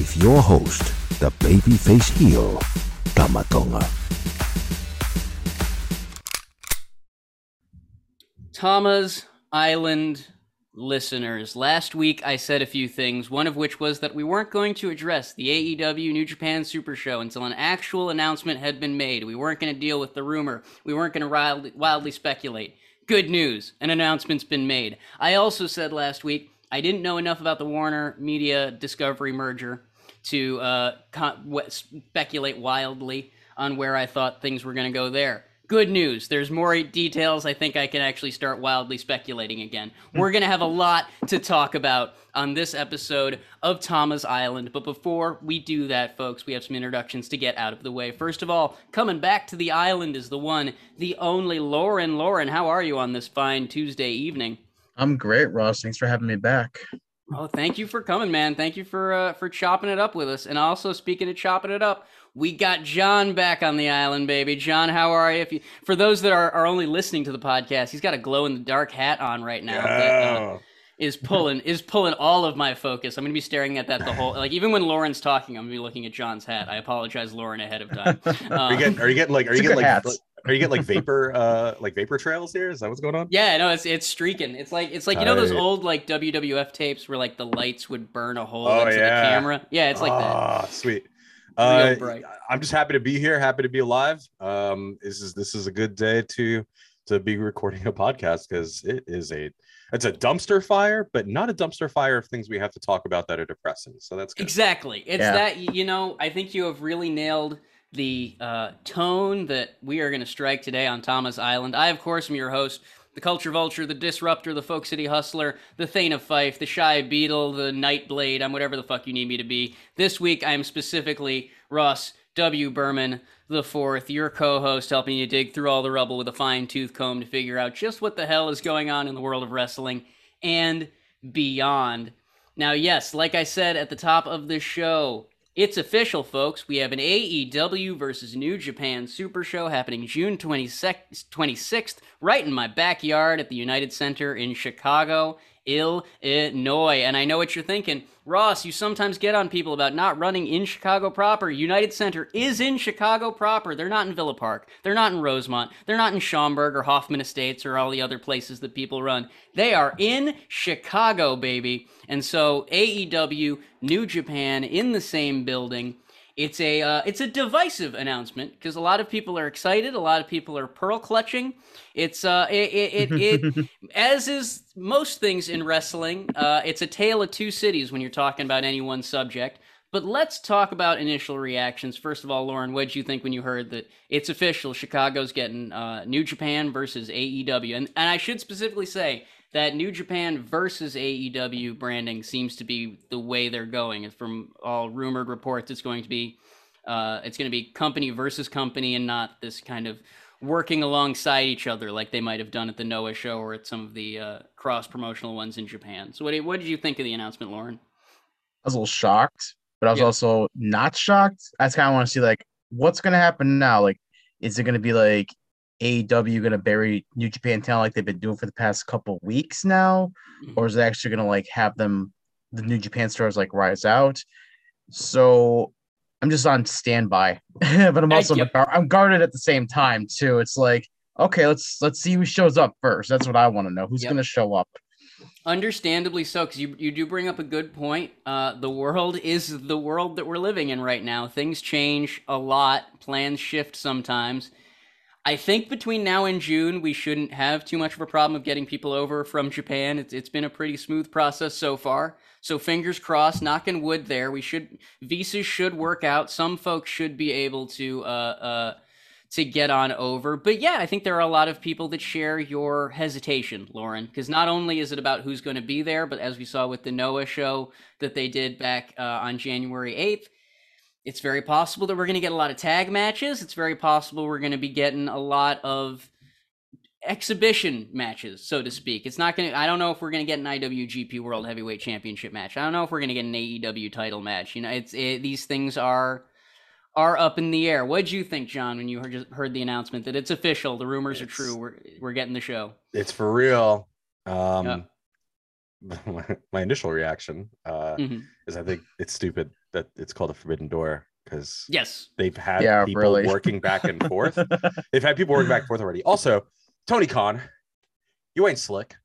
with your host, the babyface heel, Tama Tonga. Tama's Island listeners. Last week I said a few things, one of which was that we weren't going to address the AEW New Japan Super Show until an actual announcement had been made. We weren't going to deal with the rumor. We weren't going to wildly, wildly speculate. Good news, an announcement's been made. I also said last week I didn't know enough about the Warner Media Discovery merger to uh, con- speculate wildly on where I thought things were going to go there good news. There's more details. I think I can actually start wildly speculating again. We're going to have a lot to talk about on this episode of Tama's Island. But before we do that, folks, we have some introductions to get out of the way. First of all, coming back to the island is the one, the only Lauren. Lauren, how are you on this fine Tuesday evening? I'm great, Ross. Thanks for having me back. Oh, thank you for coming, man. Thank you for uh, for chopping it up with us. And also, speaking of chopping it up, we got John back on the island, baby. John, how are you? If you, for those that are, are only listening to the podcast, he's got a glow in the dark hat on right now. That, uh, is pulling is pulling all of my focus. I'm gonna be staring at that the whole like even when Lauren's talking, I'm gonna be looking at John's hat. I apologize, Lauren, ahead of time. Um, are you getting are you getting like are you getting like hats. Are you getting like vapor uh like vapor trails here? Is that what's going on? Yeah, no, it's it's streaking. It's like it's like you know those old like WWF tapes where like the lights would burn a hole oh, into yeah. the camera. Yeah, it's like oh, that. Ah, sweet. Uh, I'm just happy to be here. Happy to be alive. Um, this is this is a good day to to be recording a podcast because it is a it's a dumpster fire, but not a dumpster fire of things we have to talk about that are depressing. So that's good. exactly. It's yeah. that you know. I think you have really nailed the uh, tone that we are going to strike today on Tama's Island. I, of course, am your host, the Culture Vulture, the Disruptor, the Folk City Hustler, the Thane of Fife, the Shy Beetle, the Nightblade. I'm whatever the fuck you need me to be. This week, I am specifically Ross W. Berman the fourth, your co-host, helping you dig through all the rubble with a fine-tooth comb to figure out just what the hell is going on in the world of wrestling and beyond. Now, yes, like I said at the top of the show, it's official, folks. We have an AEW versus New Japan Super Show happening June 26th, right in my backyard at the United Center in Chicago. Illinois. And I know what you're thinking. Ross, you sometimes get on people about not running in Chicago proper. United Center is in Chicago proper. They're not in Villa Park. They're not in Rosemont. They're not in Schaumburg or Hoffman Estates or all the other places that people run. They are in Chicago, baby. And so AEW, New Japan in the same building. It's a uh, it's a divisive announcement because a lot of people are excited, a lot of people are pearl clutching. It's uh it it, it, it as is most things in wrestling. Uh, it's a tale of two cities when you're talking about any one subject. But let's talk about initial reactions. First of all, Lauren, what did you think when you heard that it's official? Chicago's getting uh, New Japan versus AEW, and and I should specifically say that New Japan versus AEW branding seems to be the way they're going. From all rumored reports, it's going to be uh, it's going to be company versus company, and not this kind of working alongside each other like they might have done at the Noah show or at some of the uh, cross promotional ones in Japan. So, what did, what did you think of the announcement, Lauren? I was a little shocked, but I was yeah. also not shocked. I just kind of want to see like what's going to happen now. Like, is it going to be like AEW going to bury New Japan talent like they've been doing for the past couple weeks now, mm-hmm. or is it actually going to like have them the New Japan stars like rise out? So I'm just on standby, but I'm also I'm guarded at the same time too. It's like okay, let's let's see who shows up first. That's what I want to know. Who's yep. going to show up? Understandably so, because you you do bring up a good point. Uh, the world is the world that we're living in right now. Things change a lot. Plans shift sometimes. I think between now and June, we shouldn't have too much of a problem of getting people over from Japan. It's it's been a pretty smooth process so far. So fingers crossed, knocking wood there. We should visas should work out. Some folks should be able to uh, uh, to get on over. But yeah, I think there are a lot of people that share your hesitation, Lauren, because not only is it about who's going to be there, but as we saw with the Noah show that they did back uh, on January 8th, it's very possible that we're going to get a lot of tag matches. It's very possible we're going to be getting a lot of exhibition matches, so to speak. It's not going to, I don't know if we're going to get an IWGP World Heavyweight Championship match. I don't know if we're going to get an AEW title match. You know, it's, it, these things are are up in the air. What did you think, John, when you heard, heard the announcement that it's official, the rumors it's, are true, we're we're getting the show? It's for real. Um, yeah. my, my, initial reaction uh, mm-hmm. is I think it's stupid that it's called a forbidden door because yes, they've had yeah, people really. working back and forth. they've had people working back and forth already. Also, Tony Khan, you ain't slick.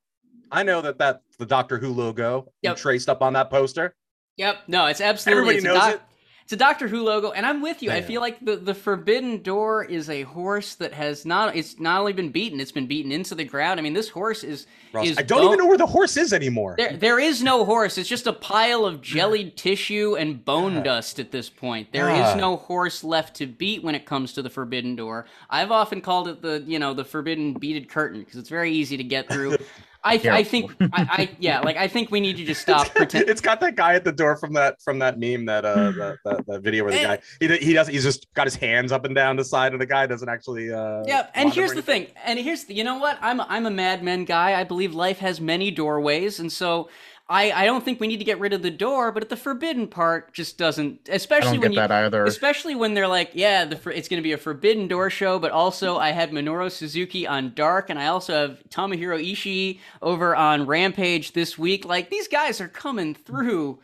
I know that that the Doctor Who logo yep. traced up on that poster. Yep. No, it's absolutely. Everybody knows doc- it. It's a Doctor Who logo, and I'm with you. I, I feel like the, the Forbidden Door is a horse that has not it's not only been beaten, it's been beaten into the ground. I mean, this horse is Ross, is I don't even know where the horse is anymore. There there is no horse. It's just a pile of jellied tissue and bone dust at this point. There is no horse left to beat when it comes to the Forbidden Door. I've often called it the, you know, the forbidden beaded curtain because it's very easy to get through. I, I think I, I, yeah like I think we need to just stop pretending. It's got that guy at the door from that from that meme that uh that, that, that video where the and, guy he he does he's just got his hands up and down the side and the guy doesn't actually uh yeah and here's the thing and here's the, you know what? I'm I'm a Mad Men guy. I believe life has many doorways and so I, I don't think we need to get rid of the door, but the forbidden part just doesn't. Especially when you, especially when they're like, yeah, the it's going to be a forbidden door show, but also I have Minoru Suzuki on Dark, and I also have Tomohiro Ishii over on Rampage this week. Like these guys are coming through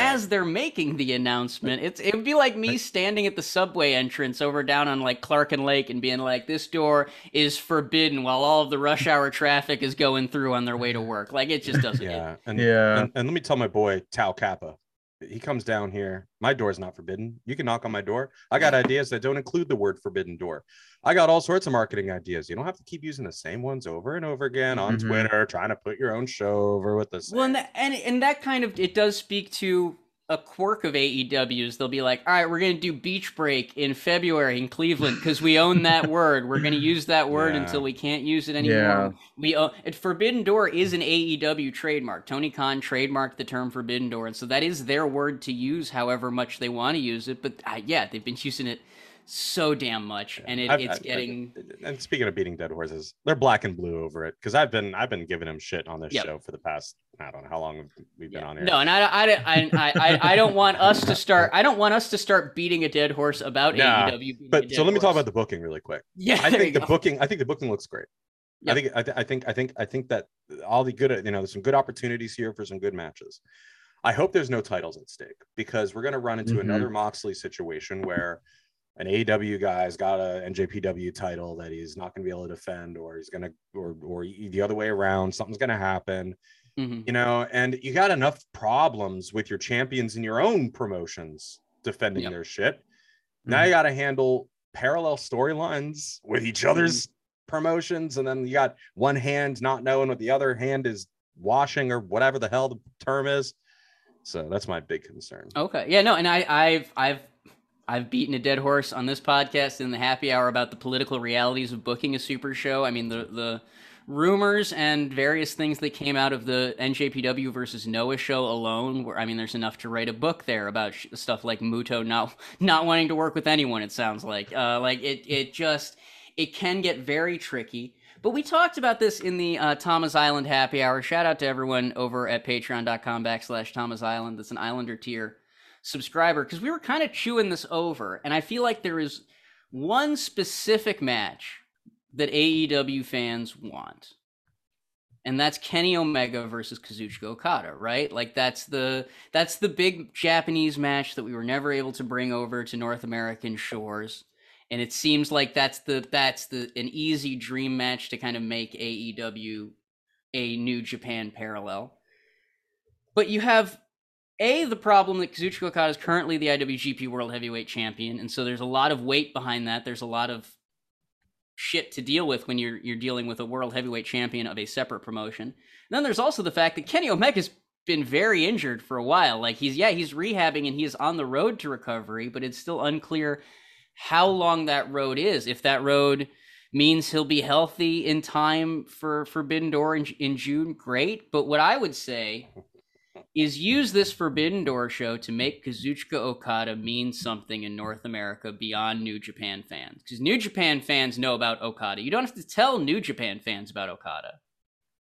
as they're making the announcement. It's it would be like me standing at the subway entrance over down on like Clark and Lake and being like, "This door is forbidden," while all of the rush hour traffic is going through on their way to work. Like it just doesn't. Yeah, and, yeah. And, and, let me tell my boy Tau Kappa. He comes down here. My door is not forbidden. You can knock on my door. I got ideas that don't include the word forbidden door. I got all sorts of marketing ideas. You don't have to keep using the same ones over and over again on mm-hmm. Twitter, trying to put your own show over with this. Well, and, that, and and that kind of it does speak to a quirk of AEW's. They'll be like, "All right, we're going to do Beach Break in February in Cleveland because we own that word. We're going to use that word yeah. until we can't use it anymore." Yeah. We own, it, Forbidden Door is an AEW trademark. Tony Khan trademarked the term Forbidden Door, and so that is their word to use, however much they want to use it. But uh, yeah, they've been using it so damn much, and it, it's i getting. i and speaking of beating dead horses, they're black and blue over it because I've been I've been giving them shit on this yep. show for the past I don't know how long we've been yeah. on here. No, and I, I, I, I, I don't want us to start. I don't want us to start beating a dead horse about nah, AEW. But so let me talk about the booking really quick. Yeah, I think the go. booking. I think the booking looks great. Yep. I think I, th- I think I think I think that all the good you know there's some good opportunities here for some good matches. I hope there's no titles at stake because we're going to run into mm-hmm. another Moxley situation where an AEW guy's got a NJPW title that he's not going to be able to defend, or he's going to, or or the other way around, something's going to happen. Mm-hmm. You know, and you got enough problems with your champions in your own promotions defending yep. their shit. Mm-hmm. Now you got to handle parallel storylines with each other's mm-hmm. promotions, and then you got one hand not knowing what the other hand is washing or whatever the hell the term is. So that's my big concern. Okay. Yeah, no, and I, I've I've I've beaten a dead horse on this podcast in the happy hour about the political realities of booking a super show. I mean, the the rumors and various things that came out of the NJPW versus Noah show alone. Where I mean, there's enough to write a book there about sh- stuff like Muto not not wanting to work with anyone. It sounds like uh, like it it just it can get very tricky. But we talked about this in the uh, Tama's Island happy hour. Shout out to everyone over at patreon.com backslash Tama's Island. That's an Islander tier subscriber because we were kind of chewing this over, and I feel like there is one specific match that AEW fans want. And that's Kenny Omega versus Kazuchika Okada, right? Like that's the that's the big Japanese match that we were never able to bring over to North American shores. And it seems like that's the that's the an easy dream match to kind of make AEW a New Japan parallel. But you have a the problem that Kazuchika Okada is currently the IWGP World Heavyweight Champion, and so there's a lot of weight behind that. There's a lot of shit to deal with when you're you're dealing with a World Heavyweight Champion of a separate promotion. And then there's also the fact that Kenny Omega's been very injured for a while. Like he's yeah, he's rehabbing and he's on the road to recovery, but it's still unclear how long that road is. If that road means he'll be healthy in time for Forbidden Door in, in June, great. But what I would say is use this Forbidden Door show to make Kazuchika Okada mean something in North America beyond New Japan fans. Because New Japan fans know about Okada. You don't have to tell New Japan fans about Okada.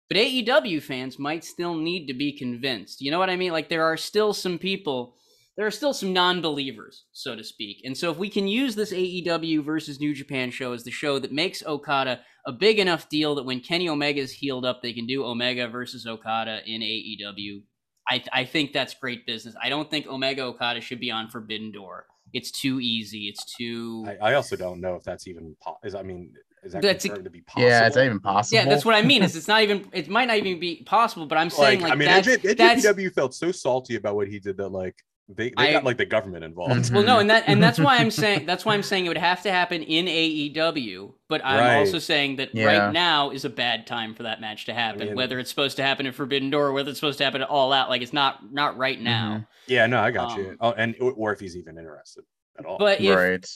But AEW fans might still need to be convinced. You know what I mean? Like there are still some people, there are still some non-believers, so to speak. And so if we can use this AEW versus New Japan show as the show that makes Okada a big enough deal that when Kenny Omega is healed up, they can do Omega versus Okada in AEW I, I think that's great business. I don't think Omega Okada should be on Forbidden Door. It's too easy. It's too. I, I also don't know if that's even. Po- is I mean, is that that's confirmed a, to be possible? Yeah, it's not even possible. Yeah, that's what I mean. Is it's not even. It might not even be possible. But I'm saying like, like I mean, that's, NJPW felt so salty about what he did that like they, they I, got like the government involved. Mm-hmm. Well, no, and that and that's why I'm saying that's why I'm saying it would have to happen in AEW. But I'm right. also saying that yeah. right now is a bad time for that match to happen. I mean, whether it's supposed to happen at Forbidden Door, or whether it's supposed to happen at All Out, like it's not not right now. Mm-hmm. Yeah, no, I got um, you. Oh, and or if he's even interested at all. But if, right.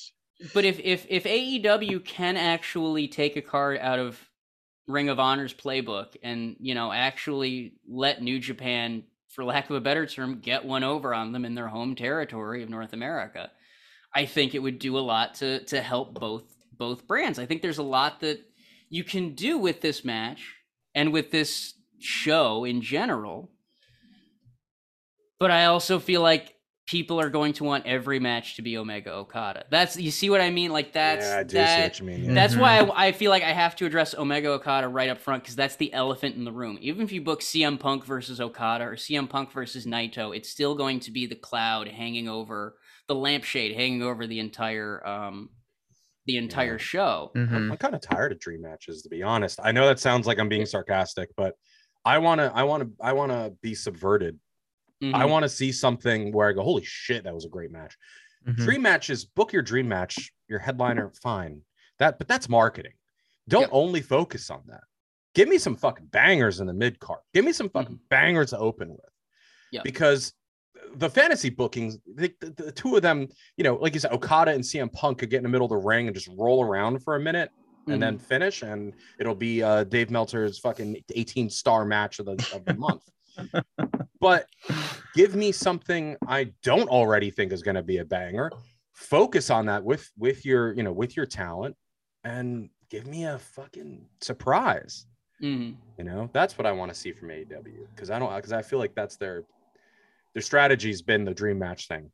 But if if if AEW can actually take a card out of Ring of Honor's playbook and you know actually let New Japan for lack of a better term, get one over on them in their home territory of North America. I think it would do a lot to to help both both brands. I think there's a lot that you can do with this match and with this show in general. But I also feel like people are going to want every match to be Omega Okada. That's you see what I mean? Like that's yeah, I do that, see what you mean. Yeah. That's mm-hmm. why I, I, feel like I have to address Omega Okada right up front because that's the elephant in the room. Even if you book CM Punk versus Okada or CM Punk versus Naito, it's still going to be the cloud hanging over the lampshade hanging over the entire um the entire yeah. show. Mm-hmm. I'm, I'm kind of tired of dream matches to be honest. I know that sounds like I'm being sarcastic, but I want to I want to I want to be subverted Mm-hmm. I want to see something where I go, holy shit, that was a great match. Mm-hmm. Dream matches, book your dream match, your headliner, fine. That, but that's marketing. Don't yep. only focus on that. Give me some fucking bangers in the mid card. Give me some fucking mm-hmm. bangers to open with. Yep. Because the fantasy bookings, the, the, the, two of them, you know, like you said, Okada and CM Punk could get in the middle of the ring and just roll around for a minute and mm-hmm. then finish, and it'll be uh, Dave Meltzer's fucking 18 star match of the, of the month but give me something I don't already think is going to be a banger. Focus on that with with your you know with your talent, and give me a fucking surprise. Mm-hmm. You know that's what I want to see from AEW because I don't because I feel like that's their their strategy's been the dream match thing.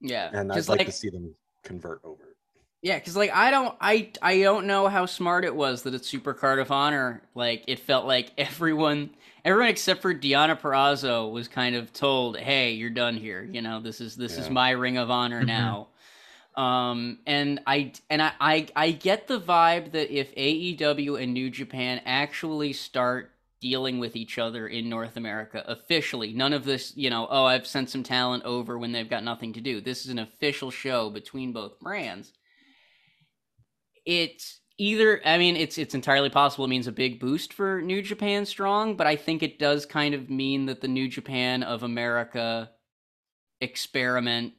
Yeah, and I'd like, like to see them convert over. Yeah, because like I don't I I don't know how smart it was that it's Super Card of Honor. Like it felt like everyone everyone except for Deonna Purrazzo was kind of told, "Hey, you're done here. You know, this is this yeah. is my Ring of Honor mm-hmm. now." um, and I and I, I I get the vibe that if AEW and New Japan actually start dealing with each other in North America officially, none of this, you know, oh, I've sent some talent over when they've got nothing to do. This is an official show between both brands. It's either I mean it's it's entirely possible it means a big boost for New Japan Strong, but I think it does kind of mean that the New Japan of America experiment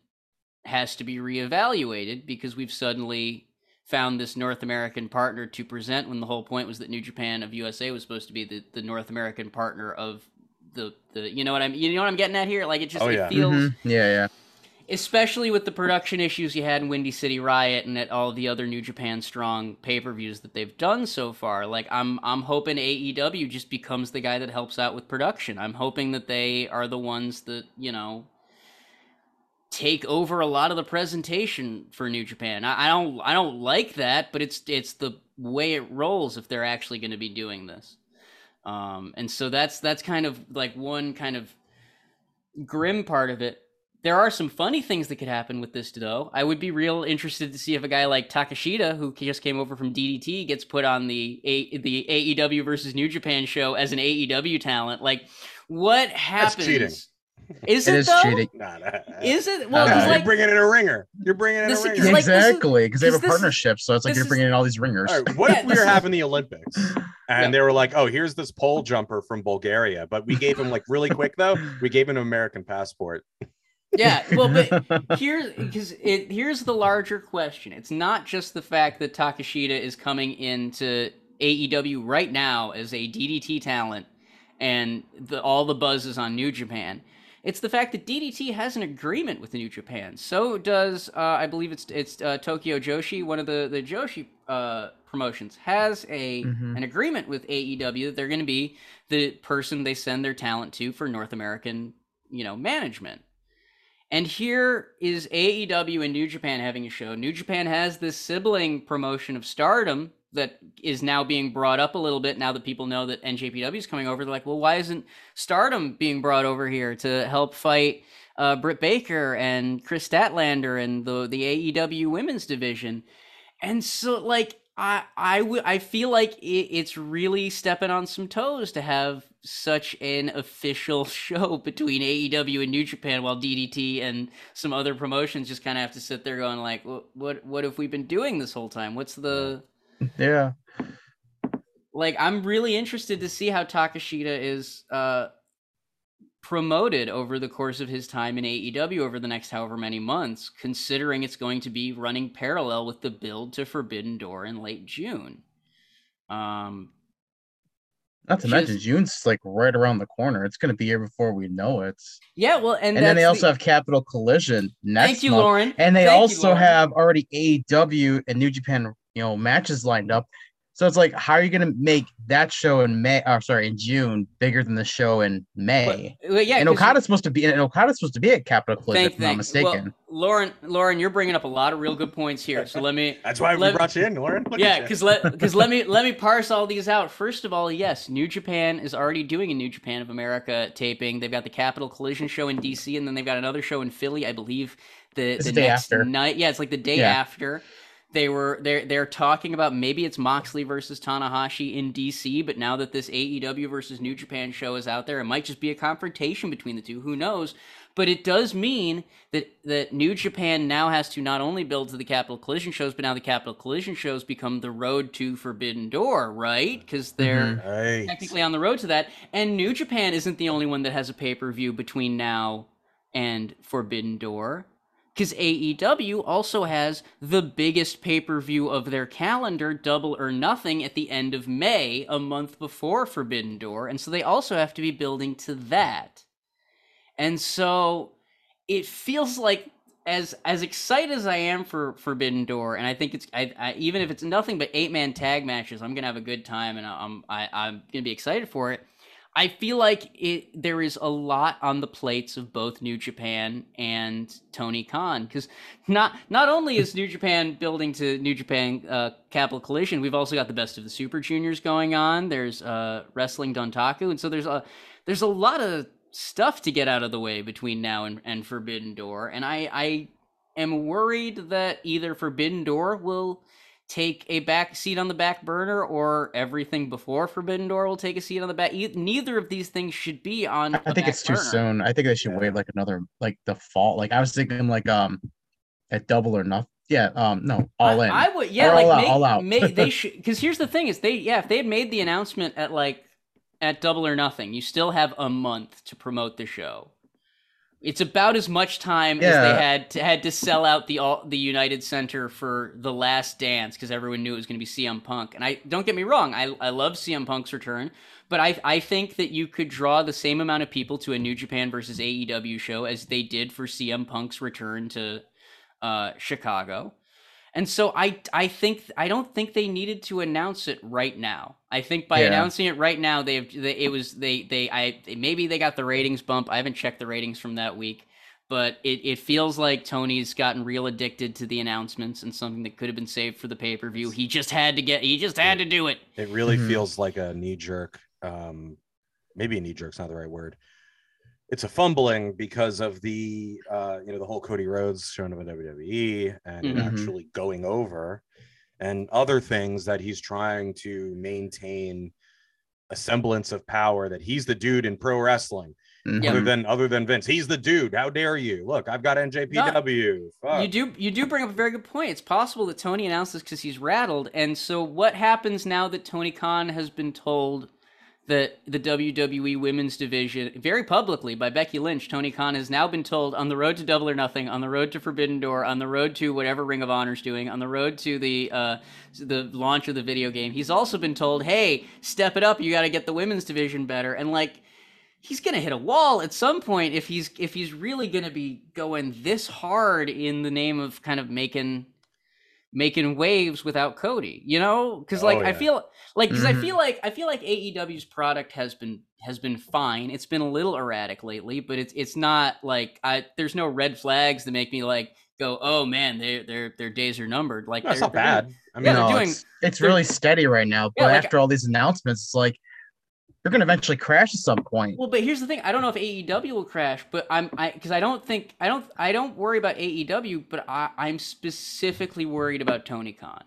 has to be reevaluated because we've suddenly found this North American partner to present when the whole point was that New Japan of USA was supposed to be the, the North American partner of the the you know what I'm you know what I'm getting at here like it just oh, yeah. it feels mm-hmm. yeah yeah especially with the production issues you had in Windy City Riot and at all the other New Japan Strong pay-per-views that they've done so far. Like I'm I'm hoping AEW just becomes the guy that helps out with production. I'm hoping that they are the ones that, you know, take over a lot of the presentation for New Japan. I, I don't I don't like that, but it's it's the way it rolls if they're actually going to be doing this. Um, and so that's that's kind of like one kind of grim part of it there are some funny things that could happen with this, though. I would be real interested to see if a guy like Takeshita, who just came over from DDT, gets put on the a- the AEW versus New Japan show as an AEW talent. Like, what happens? cheating. Is It it, is though? cheating. Nah, nah, nah. Is it? Well, Okay. it's you're bringing in a ringer. You're bringing in This a ringer. like- exactly, because they have a this is- partnership, so it's like you're is- bringing in all these ringers. All right, what Yeah, if we were is- having the Olympics and Yeah. they were like, "Oh, here's this pole jumper from Bulgaria," but we gave him like really quick though. We gave him an American passport. Yeah. Well, but here's because it here's the larger question. It's not just the fact that Takeshita is coming into AEW right now as a DDT talent, and the, all the buzz is on New Japan. It's the fact that DDT has an agreement with New Japan. So does uh, I believe it's it's uh, Tokyo Joshi, one of the the Joshi uh, promotions, has a Mhm. an agreement with AEW that they're going to be the person they send their talent to for North American you know management. And here is AEW and New Japan having a show. New Japan has this sibling promotion of Stardom that is now being brought up a little bit now that people know that NJPW is coming over. They're like, well, why isn't Stardom being brought over here to help fight uh, Britt Baker and Kris Statlander and the the AEW women's division? And so, like, I I w- I feel like it, it's really stepping on some toes to have such an official show between AEW and New Japan, while DDT and some other promotions just kind of have to sit there going like, what what what have we been doing this whole time? What's the yeah, like? I'm really interested to see how Takeshita is uh promoted over the course of his time in AEW over the next however many months, considering it's going to be running parallel with the build to Forbidden Door in late June. Um, not to mention June's like right around the corner. It's gonna be here before we know it. yeah, well, and, And, then they also the- have Capital Collision next Thank you, month. Lauren. And they Thank also Lauren. have already AEW and New Japan, you know, matches lined up. So it's like, how are you gonna make that show in May? Or sorry, in June bigger than the show in May? But- well, yeah, and 'cause- Okada's supposed to be, and Okada's supposed to be at Capital Collision, Thank, if I'm not mistaken. Well, Lauren, Lauren, you're bringing up a lot of real good points here. So let me, That's why we Let- brought you in, Lauren. Look yeah, because let because let me let me parse all these out. First of all, yes, New Japan is already doing a New Japan of America taping. They've got the Capital Collision show in DC, and then they've got another show in Philly, I believe. The It's the the day next after. night, yeah, it's like the day Yeah. after. They were they're they're talking about maybe it's Moxley versus Tanahashi in DC, but now that this AEW versus New Japan show is out there, it might just be a confrontation between the two. Who knows? But it does mean that that New Japan now has to not only build to the Capital Collision shows, but now the Capital Collision shows become the road to Forbidden Door, right? Because mm-hmm. they're Right. technically on the road to that. And New Japan isn't the only one that has a pay per view between now and Forbidden Door. Because AEW also has the biggest pay per view of their calendar, Double or Nothing, at the end of May, a month before Forbidden Door. And so they also have to be building to that. And so it feels like as as excited as I am for Forbidden Door, and I think it's I, I, even if it's nothing but eight man tag matches, I'm gonna have a good time, and I'm I, I'm gonna be excited for it. I feel like it there is a lot on the plates of both New Japan and Tony Khan because not not only is New Japan building to New Japan uh, Capital Collision, we've also got the best of the Super Juniors going on. There's uh, Wrestling Dontaku, and so there's a there's a lot of stuff to get out of the way between now and, and Forbidden Door, and I I am worried that either Forbidden Door will take a back seat on the back burner or everything before Forbidden Door will take a seat on the back. E- Neither of these things should be on. I think it's too burner. soon. I think they should wait like another like the fall. Like I was thinking like um at double or nothing. Yeah, um no, all I, in. I would, yeah, Or like all out, make, all out. make- they should because here's the thing: is they, yeah, if they had made the announcement at like at Double or Nothing, you still have a month to promote the show. It's about as much time as they had to had to sell out the all, the United Center for the Last Dance because everyone knew it was going to be CM Punk. And I don't get me wrong, I I love CM Punk's return, but I I think that you could draw the same amount of people to a New Japan versus AEW show as they did for CM Punk's return to uh, Chicago. And so I I think I don't think they needed to announce it right now. I think by Yeah. announcing it right now, they've they, it was they they I maybe they got the ratings bump. I haven't checked the ratings from that week, but it, it feels like Tony's gotten real addicted to the announcements and something that could have been saved for the pay per view. He just had to get he just had to do it. It really Mhm. feels like a knee jerk. Um, maybe a knee jerk's not the right word. It's a fumbling because of the uh, you know the whole Cody Rhodes showing up in WWE and Mhm. actually going over, and other things that he's trying to maintain a semblance of power that he's the dude in pro wrestling Mhm. other than other than Vince. He's the dude. How dare you? Look, I've got NJPW. Fuck. You do you do bring up a very good point. It's possible that Tony announced this because he's rattled. And so what happens now that Tony Khan has been told that the WWE women's division very publicly by Becky Lynch, Tony Khan has now been told on the road to Double or Nothing, on the road to Forbidden Door, on the road to whatever Ring of Honor's doing, on the road to the uh, the launch of the video game. He's also been told, "Hey, step it up. You got to get the women's division better." And like he's gonna hit a wall at some point if he's if he's really gonna be going this hard in the name of kind of making making waves without Cody, you know? Because like Oh, I feel like because I Mhm. feel like I feel like AEW's product has been has been fine. It's been a little erratic lately, but it's it's not like I there's no red flags that make me like go, oh man, they their their days are numbered. Like That's they're- not they're doing- bad. I mean, they're no, doing- it's, it's really steady right now. But Yeah, like- after all these announcements, it's like they're gonna eventually crash at some point. Well, but here's the thing. I don't know if AEW will crash, but I'm I because I don't think I don't I don't worry about AEW, but I I'm specifically worried about Tony Khan.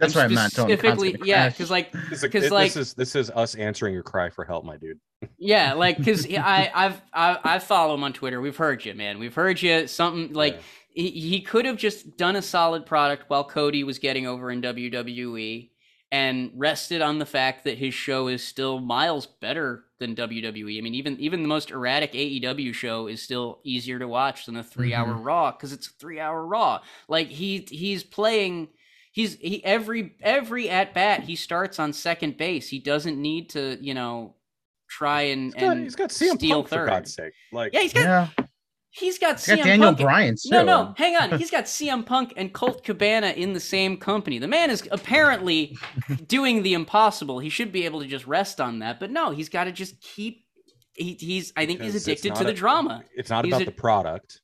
That's I'm what I meant. Khan's Specifically, yeah, because like this, is, 'cause, this like- is this is us answering your cry for help, my dude. yeah, like because I I've I, I follow him on Twitter. We've heard you, man. We've heard you. Something like Yeah. he, he could have just done a solid product while Cody was getting over in WWE and rested on the fact that his show is still miles better than WWE. I mean, even even the most erratic AEW show is still easier to watch than a three hour mm-hmm. Raw because it's a three hour Raw. Like he he's playing. He's he every every at bat he starts on second base. He doesn't need to you know try and He's got, and he's got CM steal Punk third. for God's sake. Like, Yeah, he's got yeah, he's got He's got Daniel Punk. Bryan too. No, no, hang on. He's got CM Punk and Colt Cabana in the same company. The man is apparently doing the impossible. He should be able to just rest on that, but no, he's got to just keep. He, he's. I think he's because it's addicted not to the drama. It's not He's about a- the product.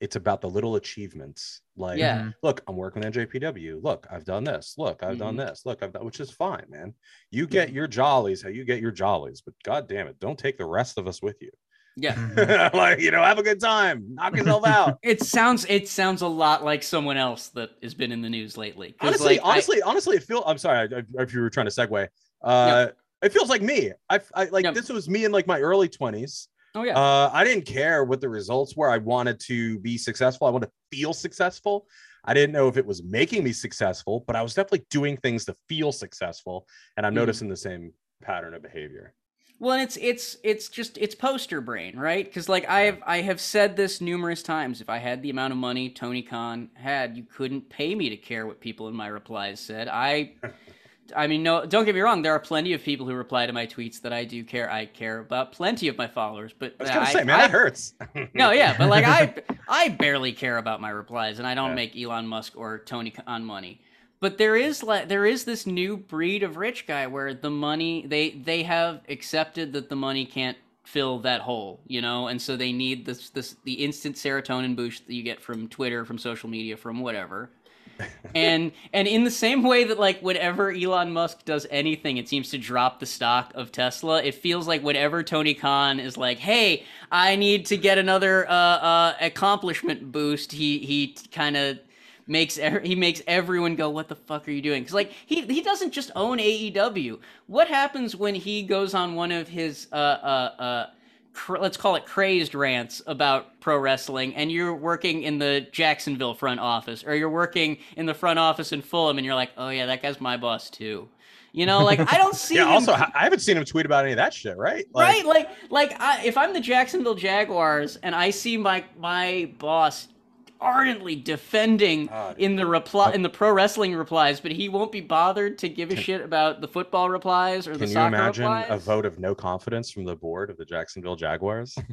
It's about the little achievements. Like, Yeah. Mhm. look, I'm working with NJPW. Look, I've done this. Look, I've done Mm-hmm. this. Look, I've done, which is fine, man. You get your jollies how you get your jollies, but god damn it, don't take the rest of us with you. Yeah. Mhm. like, you know, have a good time, knock yourself out. It sounds. It sounds a lot like someone else that has been in the news lately. honestly, like, I- honestly, honestly, it feels. I'm sorry I- I- if you were trying to segue. Uh, it feels like me. I, I like Yep. this was me in like my early 20s. oh yeah. Uh, I didn't care what the results were. I wanted to be successful. I wanted to feel successful. I didn't know if it was making me successful, but I was definitely doing things to feel successful. And I'm Mhm. noticing the same pattern of behavior. Well, and it's it's it's just it's poster brain, right? Because like I've I have said this numerous times. If I had the amount of money Tony Khan had, you couldn't pay me to care what people in my replies said. I, I mean, no, don't get me wrong. There are plenty of people who reply to my tweets that I do care. I care about plenty of my followers, but I was gonna I- say, man, I- that hurts. no, yeah, but like I, I barely care about my replies, and I don't Yeah. make Elon Musk or Tony Khan money. But there is like there is this new breed of rich guy where the money they they have accepted that the money can't fill that hole, you know, and so they need this this the instant serotonin boost that you get from Twitter, from social media, from whatever. and and in the same way that like whenever Elon Musk does anything, it seems to drop the stock of Tesla. It feels like whenever Tony Khan is like, "Hey, I need to get another uh, uh, accomplishment boost," he he kind of makes ev- he makes everyone go, "What the fuck are you doing?" Because like he he doesn't just own AEW. What happens when he goes on one of his uh uh uh cr- let's call it crazed rants about pro wrestling and you're working in the Jacksonville front office or you're working in the front office in Fulham and you're like, "Oh yeah, that guy's my boss too." You know, like I don't see yeah. him Also, I I haven't seen him tweet about any of that shit, right? Like, right like like I, if i'm the jacksonville jaguars and i see my my boss ardently defending God. in the reply in the pro wrestling replies but he won't be bothered to give a shit about the football replies or the Can you soccer imagine replies a vote of no confidence from the board of the Jacksonville Jaguars?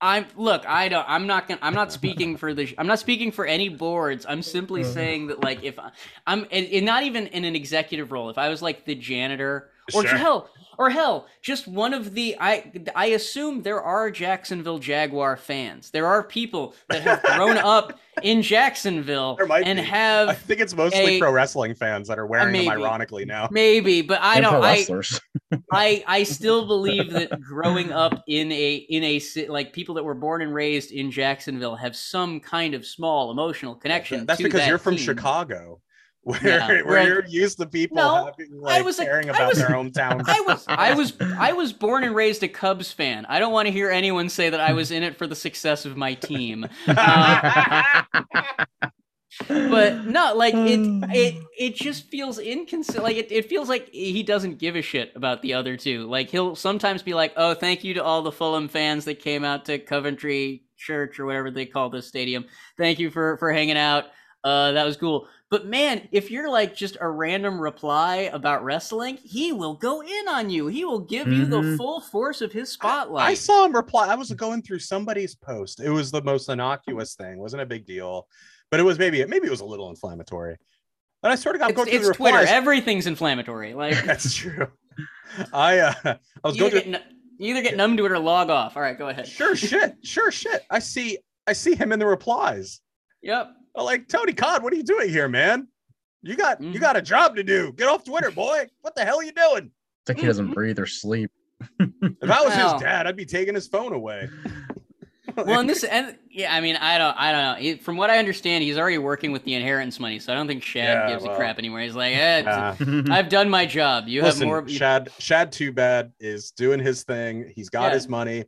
i'm look i don't i'm not gonna i'm not speaking for the i'm not speaking for any boards i'm simply uh-huh. saying that like if I- i'm and, and not even in an executive role if i was like the janitor or Sure. hell or hell just one of the i i assume there are jacksonville jaguar fans there are people that have grown up in Jacksonville and be. I think it's mostly a- pro wrestling fans that are wearing them ironically now. maybe, but I And don't. I. I I still believe that growing up in a in a like people that were born and raised in Jacksonville have some kind of small emotional connection. That's to because that you're from team. Chicago, where, Yeah, where where- you're used to people No, having, like, was a- caring I about was- their hometown. I was I was I was born and raised a Cubs fan. I don't want to hear anyone say that I was in it for the success of my team. Uh, but no, like it it it just feels inconsistent. Like it, it feels like he doesn't give a shit about the other two. Like he'll sometimes be like, "Oh, thank you to all the Fulham fans that came out to Coventry Church or whatever they call this stadium. Thank you for for hanging out. Uh, that was cool." But man, if you're like just a random reply about wrestling, he will go in on you. He will give you the Mhm. full force of his spotlight. I saw him reply. I was going through somebody's post. It was the most innocuous thing. wasn't a big deal, but it was maybe maybe it was a little inflammatory. And I sort of got it's, going through it's the Twitter. replies. Everything's inflammatory. Like That's true. I uh, I was you going get, you either get numb to it or log off. All right, go ahead. Sure shit, sure shit. I see I see him in the replies. Yep. I'm like Tony Khan, what are you doing here, man? You got you Mhm. got a job to do. Get off Twitter, boy. What the hell are you doing? It's like he doesn't breathe or sleep. If I was Well. his dad, I'd be taking his phone away. Well, and this, and yeah, I mean, I don't, I don't know. He- from what I understand, he's already working with the inheritance money, so I don't think Shad Yeah, gives well. a crap anymore. He's like, eh, Uh, I've done my job. You listen, have more. you- Shad Shad Too Bad is doing his thing. He's got Yeah. his money.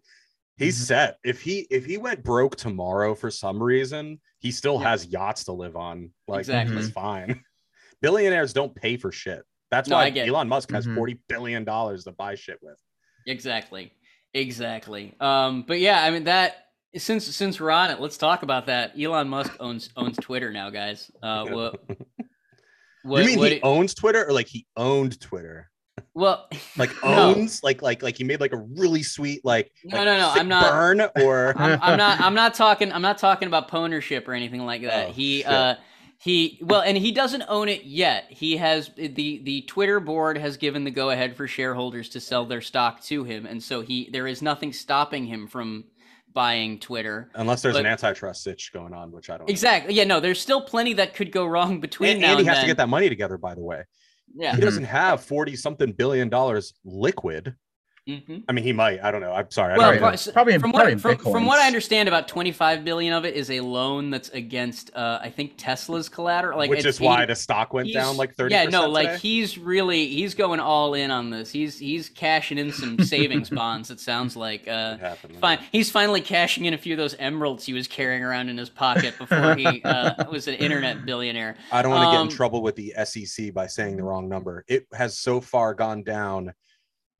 He's Mhm. set. If he if he went broke tomorrow for some reason, he still Yeah. has yachts to live on. Like Exactly. it's fine. Billionaires don't pay for shit. That's No, why I get it. Elon Musk has Mhm. forty billion dollars to buy shit with. Exactly, exactly. Um, but yeah, I mean that. Since since we're on it, let's talk about that. Elon Musk owns owns Twitter now, guys. Uh, what? what you mean what he it- owns Twitter or like he owned Twitter? Well, Like No. owns, like like like he made like a really sweet like No, like, no, no, I'm not- burn or I'm, I'm not I'm not talking I'm not talking about ownership or anything like that. Oh, he shit. uh he well and he doesn't own it yet. He has the the Twitter board has given the go ahead for shareholders to sell their stock to him and so he there is nothing stopping him from buying Twitter. unless there's But- an antitrust sitch going on, which I don't know. Exactly. Yeah, no, there's still plenty that could go wrong between And, now and and he has then. to get that money together, by the way. Yeah. He doesn't mm-hmm. have 40 something billion dollars liquid. Hmm I mean, he might. I don't know. I'm sorry. I Well, don't Probably- probably from probably what from, from what I understand, about 25 billion of it is a loan that's against, uh, I think Tesla's collateral. Like, which it's- is why the stock went down like 30 Yeah, no, like he's really he's going all in on this. He's he's cashing in some savings bonds. It sounds like. Uh, fine. He's finally cashing in a few of those emeralds he was carrying around in his pocket before he uh, was an internet billionaire. I don't want to get Um, in trouble with the SEC by saying the wrong number. It has so far gone down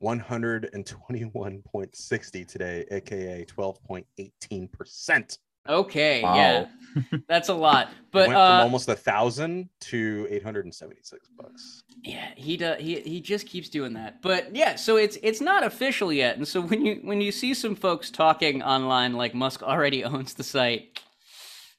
121.60 today, aka 12.18%. Okay, Wow. yeah, that's a lot. But But went uh, from almost a thousand to 876 bucks. Yeah, he does. He he just keeps doing that. But yeah, so it's it's not official yet. And so when you when you see some folks talking online like Musk already owns the site,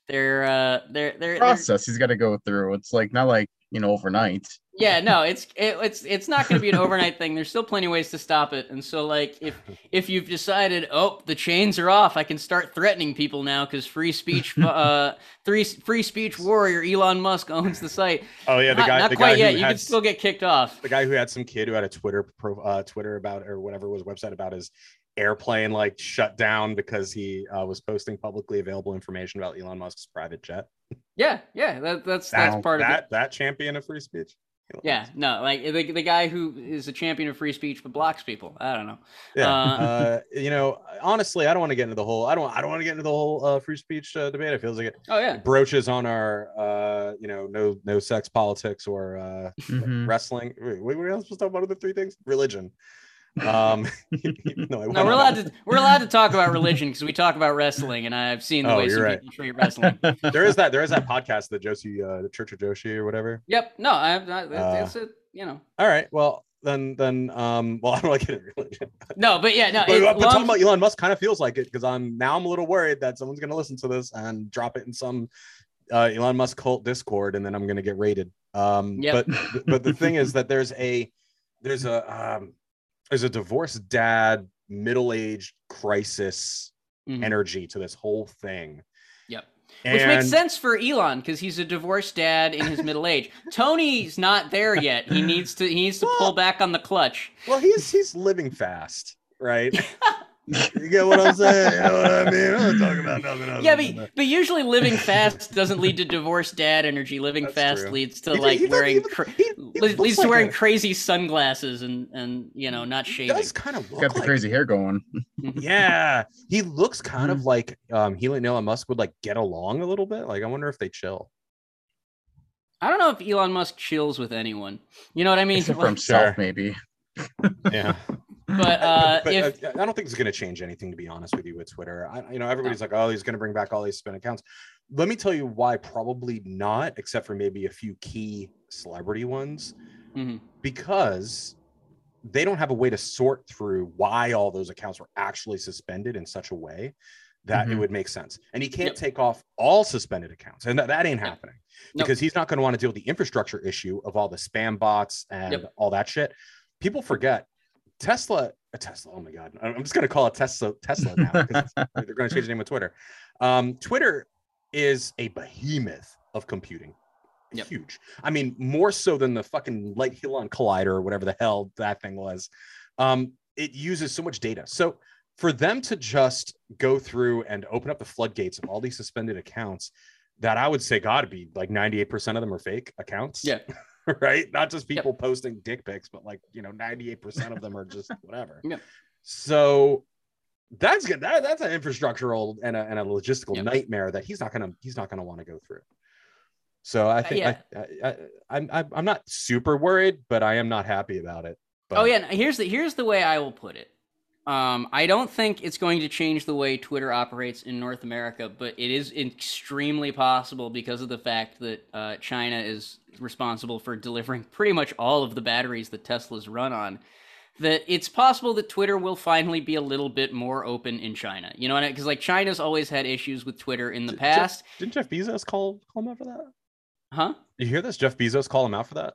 they're uh they're they're, they're Process he's got to go through. It's like not like you know overnight. Yeah no it's it, it's it's not going to be an overnight thing. There's still plenty of ways to stop it. And so like if if you've decided oh the chains are off, I can start threatening people now because free speech uh three free speech warrior Elon Musk owns the site. Oh yeah, the not guy, not the quite guy yet. You had can still get kicked off. the guy who had some kid who had a Twitter pro, uh, Twitter about or whatever was website about his airplane like shut down because he uh, was posting publicly available information about Elon Musk's private jet. Yeah, yeah, that, that's that's That, part of it. that that champion of free speech. Elon Yeah, no, like the, the guy who is a champion of free speech but blocks people. I don't know. yeah. Uh, Uh, you know, honestly, I don't want to get into the whole. I don't. I don't want to get into the whole uh, free speech uh, debate. It feels like it Oh yeah, broaches on our, uh, you know, no no sex politics or uh, Mhm. wrestling. Wait, what were we else supposed to talk about? Other three things? Religion. Um, no, no, we're on allowed that. to we're allowed to talk about religion because we talk about wrestling, and I've seen the Oh, way some right. people treat wrestling. there is that there is that podcast the Josie uh the Church of Joshi or whatever. yep, no, I, I Uh, it's a you know All right, well then then um well I don't like it in religion. no, but yeah, no. But, it- but long- talking about Elon Musk kind of feels like it because I'm now I'm a little worried that someone's gonna listen to this and drop it in some uh, Elon Musk cult Discord and then I'm gonna get raided. Um Yep. but but the thing is that there's a there's a um there's a divorced dad middle-aged crisis Mhm. energy to this whole thing. Yep. And... Which makes sense for Elon because he's a divorced dad in his middle age. Tony's not there yet. He needs to he needs to pull back on the clutch. Well, he's he's living fast, right? you get what I'm saying? You know what I mean? I'm talking about nothing else. Yeah, but, but usually living fast doesn't lead to divorced dad energy. Living That's fast true. leads to he, like he, wearing cra- he, leads to wearing a... crazy sunglasses and and you know not shaving. He does kind of got the like... crazy hair going. yeah, he looks kind of mm-hmm. like um he and Elon Musk would like get along a little bit. Like I wonder if they chill. I don't know if Elon Musk chills with anyone. You know what I mean? Except for himself, maybe. yeah. But, uh, but if... uh, I don't think it's going to change anything, to be honest with you, with Twitter. I, you know, everybody's no. like, oh, he's going to bring back all these spin accounts. Let me tell you why probably not, except for maybe a few key celebrity ones, mm-hmm. because they don't have a way to sort through why all those accounts were actually suspended in such a way that mm-hmm. it would make sense. And he can't yep. take off all suspended accounts, and that, that ain't happening nope. because he's not going to want to deal with the infrastructure issue of all the spam bots and yep. all that shit. People forget Tesla, a Tesla. Oh my god, I'm just gonna call it Tesla. Tesla now because they're going to change the name of Twitter. Um, Twitter is a behemoth of computing. Yep. Huge. I mean, more so than the fucking Light Hadron Collider or whatever the hell that thing was. Um, it uses so much data. So for them to just go through and open up the floodgates of all these suspended accounts, that I would say got to be like 98% of them are fake accounts. Yeah. right? Not just people yep. posting dick pics, but like you know, 98% of them are just whatever. Yep. So that's good. That, that's an infrastructural and a, and a logistical yep. nightmare that he's not gonna he's not gonna want to go through. So I uh, think uh, yeah. I, I, I, I'm I'm not super worried, but I am not happy about it. But... Oh yeah, here's the here's the way I will put it. Um, I don't think it's going to change the way Twitter operates in North America, but it is extremely possible because of the fact that uh, China is responsible for delivering pretty much all of the batteries that Teslas run on. That it's possible that Twitter will finally be a little bit more open in China. You know, what I because like China's always had issues with Twitter in the past. Jeff, didn't Jeff Bezos call call him out for that? Huh? You hear this? Jeff Bezos call him out for that?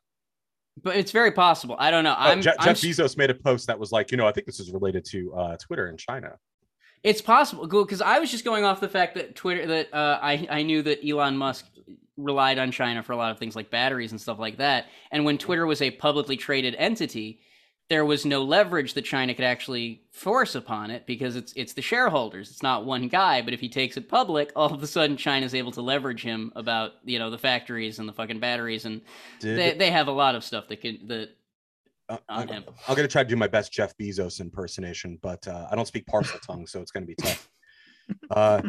But it's very possible. I don't know. Oh, I'm, Jeff, I'm, Bezos made a post that was like, you know, I think this is related to uh, Twitter in China. It's possible, because I was just going off the fact that Twitter that uh, I I knew that Elon Musk relied on China for a lot of things like batteries and stuff like that. And when Twitter was a publicly traded entity, there was no leverage that China could actually force upon it because it's it's the shareholders. It's not one guy, but if he takes it public, all of a sudden China's able to leverage him about you know the factories and the fucking batteries, and Did... they they have a lot of stuff that can that. Uh, on him. I'm gonna try to do my best Jeff Bezos impersonation, but uh, I don't speak Parseltongue, so it's gonna be tough. Uh,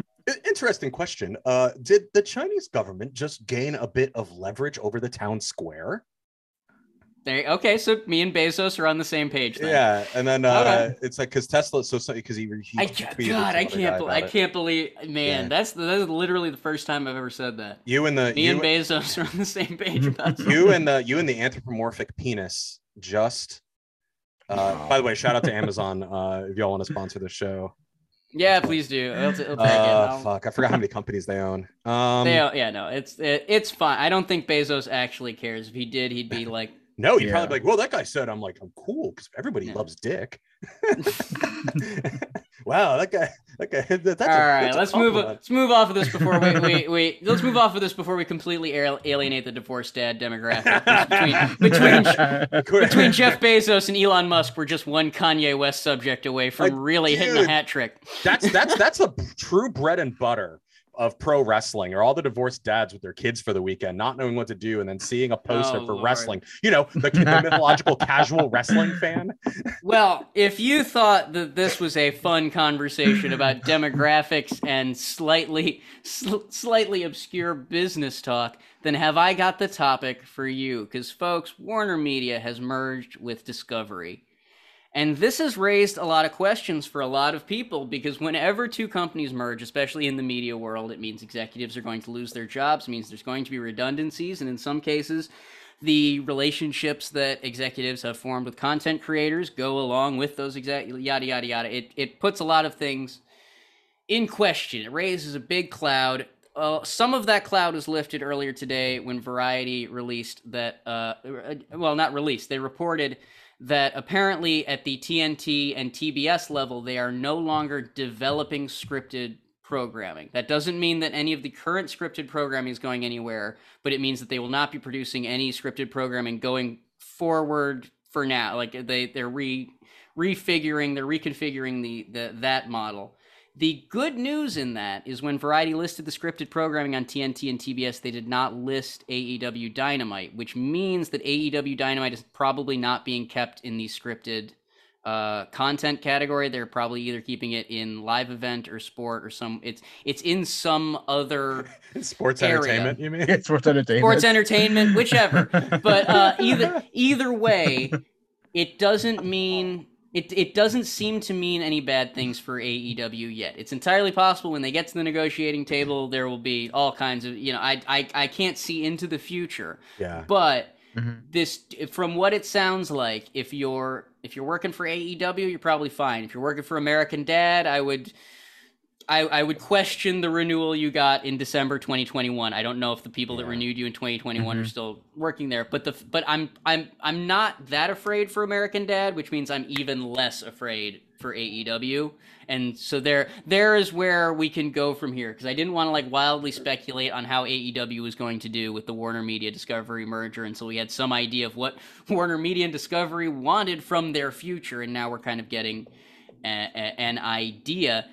interesting question. Uh, did the Chinese government just gain a bit of leverage over the town square? There, okay, so me and Bezos are on the same page. Then. Yeah, and then uh, okay. it's like because Tesla, so because he, he, I, God, I can't, be, I can't believe, man, yeah. that's that is literally the first time I've ever said that. You and the me you, and Bezos are on the same page about you and the you and the anthropomorphic penis just. Uh, by the way, shout out to Amazon uh, if y'all want to sponsor the show. Yeah, please do. It'll, it'll uh, fuck, I forgot how many companies they own. Um, they, yeah, no, it's it, it's fine. I don't think Bezos actually cares. If he did, he'd be like no, he'd yeah. probably be like, well, that guy said, I'm like, I'm cool because everybody yeah. loves dick. wow, that guy, that guy. That, that's All a, right, let's move. Let's move off of this before we, we, we let's move off of this before we completely alienate the divorced dad demographic. between between, between Jeff Bezos and Elon Musk, we're just one Kanye West subject away from like, really dude, hitting a hat trick. That's that's that's a true bread and butter of pro wrestling or all the divorced dads with their kids for the weekend, not knowing what to do, and then seeing a poster oh, for Lord. wrestling. You know, the, the mythological casual wrestling fan. Well, if you thought that this was a fun conversation about demographics and slightly, sl- slightly obscure business talk, then have I got the topic for you? Because, folks, Warner Media has merged with Discovery. And this has raised a lot of questions for a lot of people because whenever two companies merge, especially in the media world, it means executives are going to lose their jobs, means there's going to be redundancies, and in some cases, the relationships that executives have formed with content creators go along with those exact yada yada yada. It it puts a lot of things in question. It raises a big cloud. Uh, some of that cloud was lifted earlier today when Variety released that. Uh, well, not released. They reported that apparently at the TNT and TBS level, they are no longer developing scripted programming. That doesn't mean that any of the current scripted programming is going anywhere, but it means that they will not be producing any scripted programming going forward for now. Like they they're re refiguring, they're reconfiguring the, the that model. The good news in that is when Variety listed the scripted programming on TNT and TBS, they did not list AEW Dynamite, which means that AEW Dynamite is probably not being kept in the scripted uh, content category. They're probably either keeping it in live event or sport or some. It's it's in some other sports area. entertainment. You mean Yeah, sports entertainment. sports entertainment, whichever. but uh, either either way, it doesn't mean it. It doesn't seem to mean any bad things for AEW yet. It's entirely possible when they get to the negotiating table, there will be all kinds of you know. I I I can't see into the future, yeah. but Mhm. this from what it sounds like if you're if you're working for AEW you're probably fine if you're working for American Dad I would I, I would question the renewal you got in December 2021 I don't know if the people that renewed you in 2021 are Mhm. still working there but the but I'm I'm I'm not that afraid for American Dad which means I'm even less afraid for AEW and so there there is where we can go from here because I didn't want to like wildly speculate on how AEW was going to do with the Warner Media Discovery merger until we had some idea of what Warner Media and Discovery wanted from their future and now we're kind of getting a, a, an idea.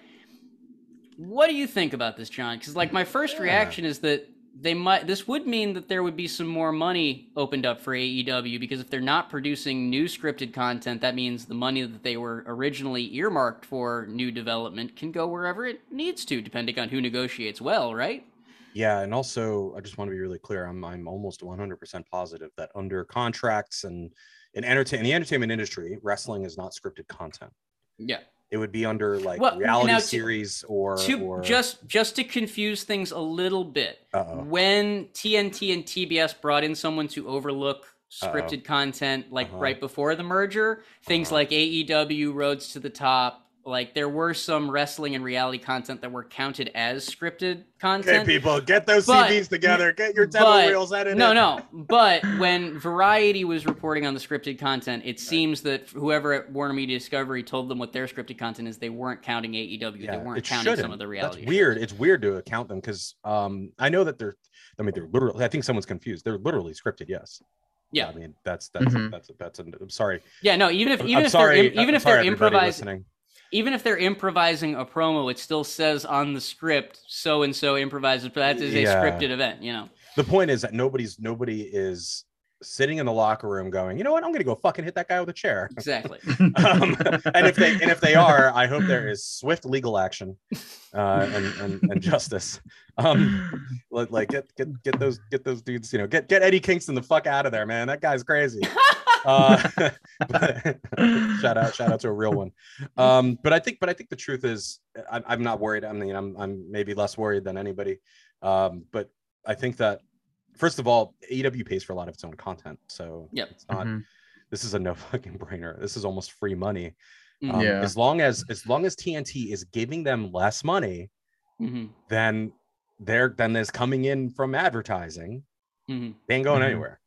What do you think about this, John? Because like my first Yeah. reaction is that they might this would mean that there would be some more money opened up for AEW because if they're not producing new scripted content that means the money that they were originally earmarked for new development can go wherever it needs to depending on who negotiates well right Yeah, and also I just want to be really clear. I'm I'm almost 100% positive that under contracts and in entertain in the entertainment industry, wrestling is not scripted content. yeah It would be under like Well, reality now to- series or to or just just to confuse things a little bit Uh-oh. when TNT and TBS brought in someone to overlook scripted content like Uh-huh. right before the merger things Uh-huh. like AEW Roads to the Top like there were some wrestling and reality content that were counted as scripted content. Okay, people, get those But- CVs together. Get your demo but- reels edited. no, no. But when Variety was reporting on the scripted content, it seems that whoever at Warner Media Discovery told them what their scripted content is, they weren't counting AEW. Yeah, they weren't it counting some shouldn't. of the reality. That's weird. It's weird to account them because um, I know that they're. I mean, they're literally. I think someone's confused. They're literally scripted. Yes. Yeah. I mean, that's that's Mhm. that's that's. An, I'm sorry. Yeah, no. Even if even I'm if sorry. they're even I'm if sorry, they're everybody improvising, listening. Even if they're improvising a promo, it still says on the script so and so improvises. But that is a Yeah. scripted event. You know. The point is that nobody's nobody is sitting in the locker room going, you know what? I'm gonna go fucking hit that guy with a chair. Exactly. um, and if they and if they are, I hope there is swift legal action uh, and, and and justice. Um, like, like get get get those get those dudes. You know, get get Eddie Kingston the fuck out of there, man. That guy's crazy. Uh, but- shout out shout out to a real one. Um, but I think but I think the truth is I'm, I'm not worried. I mean, I'm I'm maybe less worried than anybody. Um, but I think that first of all, AEW pays for a lot of its own content, so Yep. it's not Mhm. this is a no fucking brainer. This is almost free money. Mhm. Um, Yeah. As long as as long as TNT is giving them less money hmm than they're than is coming in from advertising, hmm they ain't going Mhm. anywhere.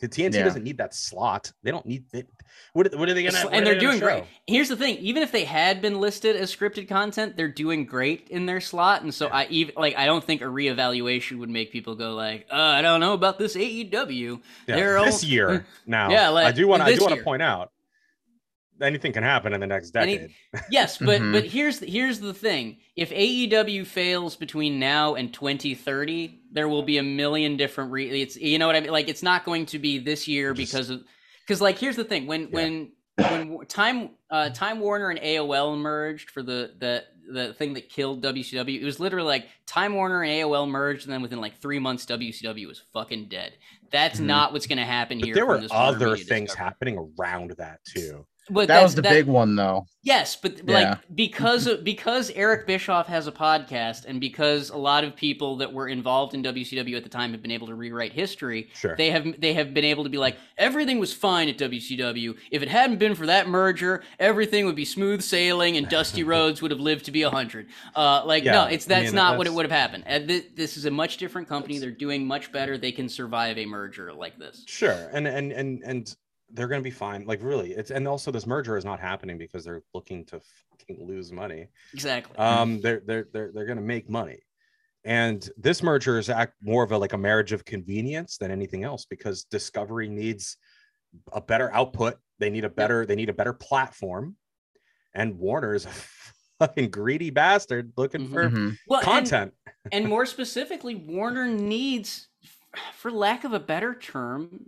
'Cause TNT Yeah. doesn't need that slot. They don't need it. What, what are they gonna? And they're gonna doing great. Here's the thing: even if they had been listed as scripted content, they're doing great in their slot. And so I even like I don't think a reevaluation would make people go like, uh, I don't know about this AEW. Yeah, They're this all- year now. Yeah, like, I do want. I do want to point out anything can happen in the next Any- decade. Yes, but Mhm. but here's the, here's the thing: if AEW fails between now and 2030, there will be a million different. Re- it's you know what I mean. Like it's not going to be this year Just- because of because like here's the thing: when Yeah. when when Time uh, Time Warner and AOL merged for the the the thing that killed WCW, it was literally like Time Warner and AOL merged, and then within like three months, WCW was fucking dead. That's Mhm. not what's going to happen But here. there were other things Discovery. happening around that too. But That that's- was the big one, though. Yes, but Yeah. like because of, because Eric Bischoff has a podcast, and because a lot of people that were involved in WCW at the time have been able to rewrite history, Sure. they have they have been able to be like everything was fine at WCW. If it hadn't been for that merger, everything would be smooth sailing, and Dusty Rhodes would have lived to be hundred. Uh, like no, Yeah, it's I that's mean, not what it would have happened. And thi- this is a much different company. They're doing much better. They can survive a merger like this. Sure, and and and and they're going to be fine. Like really, it's and also this merger is not happening because they're looking to fucking lose money. Exactly. Um, they're they're they're they're gonna make money, and this merger is act more of a like a marriage of convenience than anything else because Discovery needs a better output. They need a better they need a better platform, and Warner is a fucking greedy bastard looking Mhm. for Mhm. well, and- content. and more specifically, Warner needs, for lack of a better term,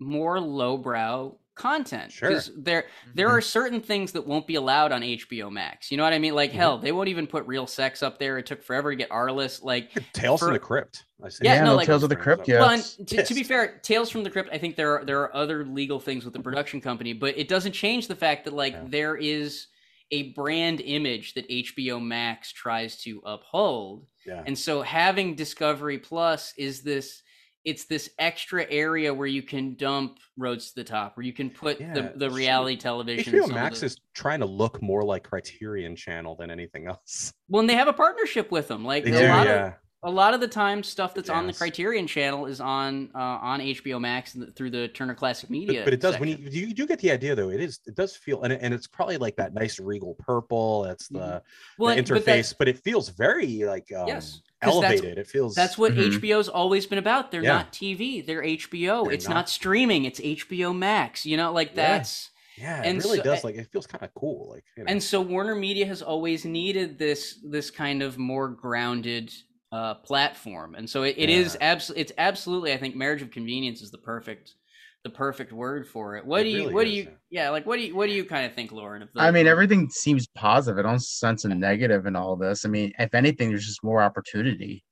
more lowbrow content. Sure. Because there there Mhm. are certain things that won't be allowed on HBO Max. You know what I mean? Like Mhm. hell, they won't even put real sex up there. It took forever to get Arliss. Like Tales for- from the Crypt. I see. Yeah, Yeah, no, no, like- Tales of the Crypt. Yeah, well, to, to be fair, Tales from the Crypt, I think there are there are other legal things with the production company, but it doesn't change the fact that like Yeah. there is a brand image that HBO Max tries to uphold. Yeah. And so having Discovery Plus is this it's this extra area where you can dump roads to the top, where you can put Yeah, the, the so reality television. HBO Max the- is trying to look more like Criterion Channel than anything else. well, and they have a partnership with them. Like They a do, lot yeah. of a lot of the time, stuff that's on the Criterion channel is on uh, on HBO Max and through the Turner Classic Media. but, but it does when section. you you do get the idea though it is it does feel and, it, and it's probably like that nice regal purple that's the, Mhm. the and- but that's- interface but, it feels very like um, Yes, 'cause that's- elevated it feels That's what Mhm. HBO's always been about. They're Yeah. not TV. They're HBO. They're it's not. not. streaming. It's HBO Max. You know, like Yeah. that's yeah and it really so- does like it feels kind of cool like you know. and so Warner Media has always needed this this kind of more grounded uh, platform, and so it, it is Yeah. abs- It's absolutely. I think marriage of convenience is the perfect the perfect word for it. What It do you? really what do you? yeah. Yeah, like what do you? What do you kind of think, Lauren? Of the, I mean, everything seems positive. I don't sense a negative in all this. I mean, if anything, there's just more opportunity.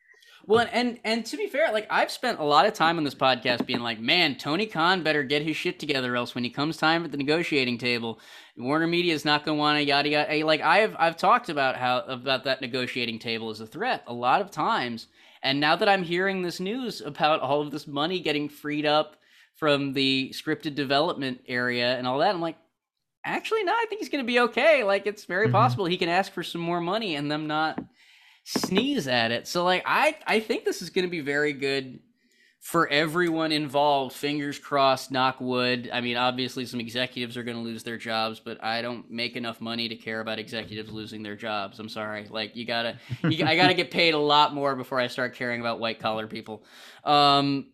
Well, and, and to be fair, like I've spent a lot of time on this podcast being like, man, Tony Khan better get his shit together, else when he comes time at the negotiating table, Warner Media is not going to want to yada yada. Like I've I've talked about how about that negotiating table as a threat a lot of times, and now that I'm hearing this news about all of this money getting freed up from the scripted development area and all that, I'm like, actually, no, I think he's going to be okay. Like it's very Mhm. possible he can ask for some more money and them not sneeze at it. So like I I think this is going to be very good for everyone involved. Fingers crossed, knock wood. I mean, obviously some executives are going to lose their jobs, but I don't make enough money to care about executives losing their jobs. I'm sorry. Like you got to I got to get paid a lot more before I start caring about white collar people. Um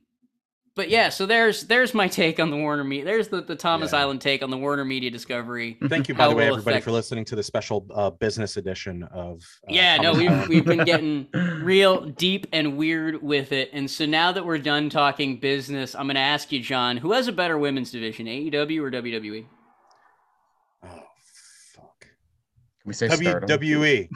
but yeah, so there's there's my take on the Warner Media. There's the, the Tama's Yeah. Island take on the Warner Media Discovery. thank you by how the way everybody affect- for listening to the special uh, business edition of uh, yeah, no, we've Island. we've been getting real deep and weird with it. And so now that we're done talking business, I'm going to ask you, John, who has a better women's division, AEW or WWE? oh fuck Can we say? WWE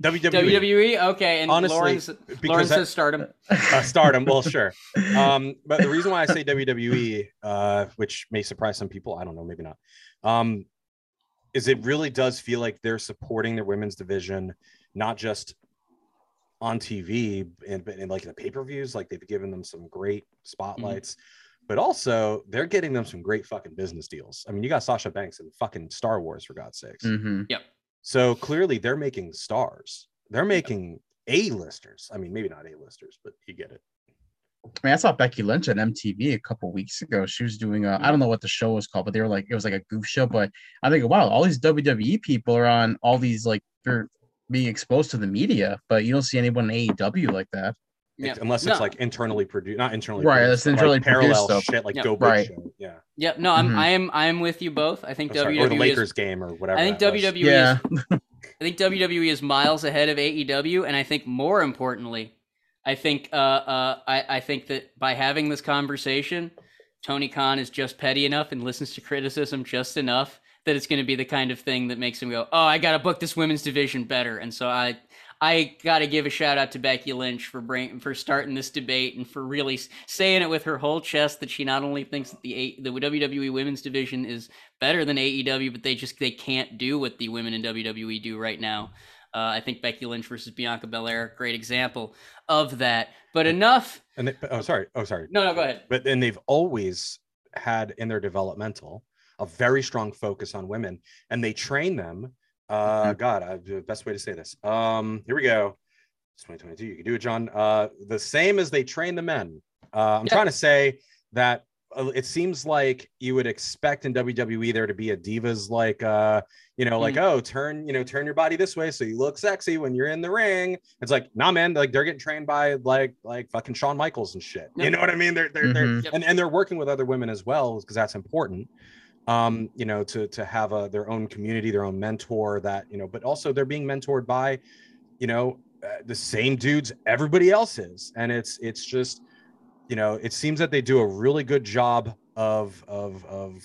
WWE WWE. Okay, and Honestly, Lauren's, Lauren because I- says Stardom. uh, stardom well sure um but the reason why i say wwe uh which may surprise some people i don't know maybe not um is it really does feel like they're supporting their women's division not just on tv and, and like the pay-per-views like they've given them some great spotlights but also they're getting them some great fucking business deals i mean you got sasha banks in fucking star wars for god's sakes Mhm. so clearly they're making stars they're making a-listers i mean maybe not a-listers but you get it I mean, I saw Becky Lynch on MTV a couple weeks ago. She was doing a, I don't know what the show was called, but they were like, it was like a goof show. But I think, wow, all these WWE people are on all these, like, they're being exposed to the media, but you don't see anyone in AEW like that. Yeah. unless it's No. like internally produced, not internally Right, produced, that's but, like internally parallel stuff. shit like Yeah. Go Big Right. Show. Yeah, Yep. No, I'm Mhm. I'm I'm with you both. I think I'm sorry, WWE or the is Lakers game or whatever. I think. WWE Yeah. is I think WWE is miles ahead of AEW, and I think more importantly, I think uh, uh, I, I think that by having this conversation, Tony Khan is just petty enough and listens to criticism just enough that it's going to be the kind of thing that makes him go, "Oh, I got to book this women's division better." And so I I got to give a shout out to Becky Lynch for bring, for starting this debate and for really saying it with her whole chest that she not only thinks that the A- the WWE women's division is better than AEW, but they just they can't do what the women in WWE do right now. Uh, I think Becky Lynch versus Bianca Belair, great example of that. But enough. And they, oh, sorry. Oh, sorry. No, no, go ahead. But then they've always had in their developmental a very strong focus on women, and they train them. Uh, God, I, the best way to say this. Um, here we go. It's 2022. You can do it, John. Uh, the same as they train the men. Uh, I'm Yeah. trying to say that uh, it seems like you would expect in WWE there to be a divas like uh you know like Mm. oh turn you know turn your body this way so you look sexy when you're in the ring it's like nah man like they're getting trained by like like fucking Shawn Michaels and shit you know what I mean they're they're, they're Mhm. Yep. and, and they're working with other women as well because that's important um you know to to have a their own community their own mentor that you know but also they're being mentored by you know uh, the same dudes everybody else is and it's it's just you know it seems that they do a really good job of of of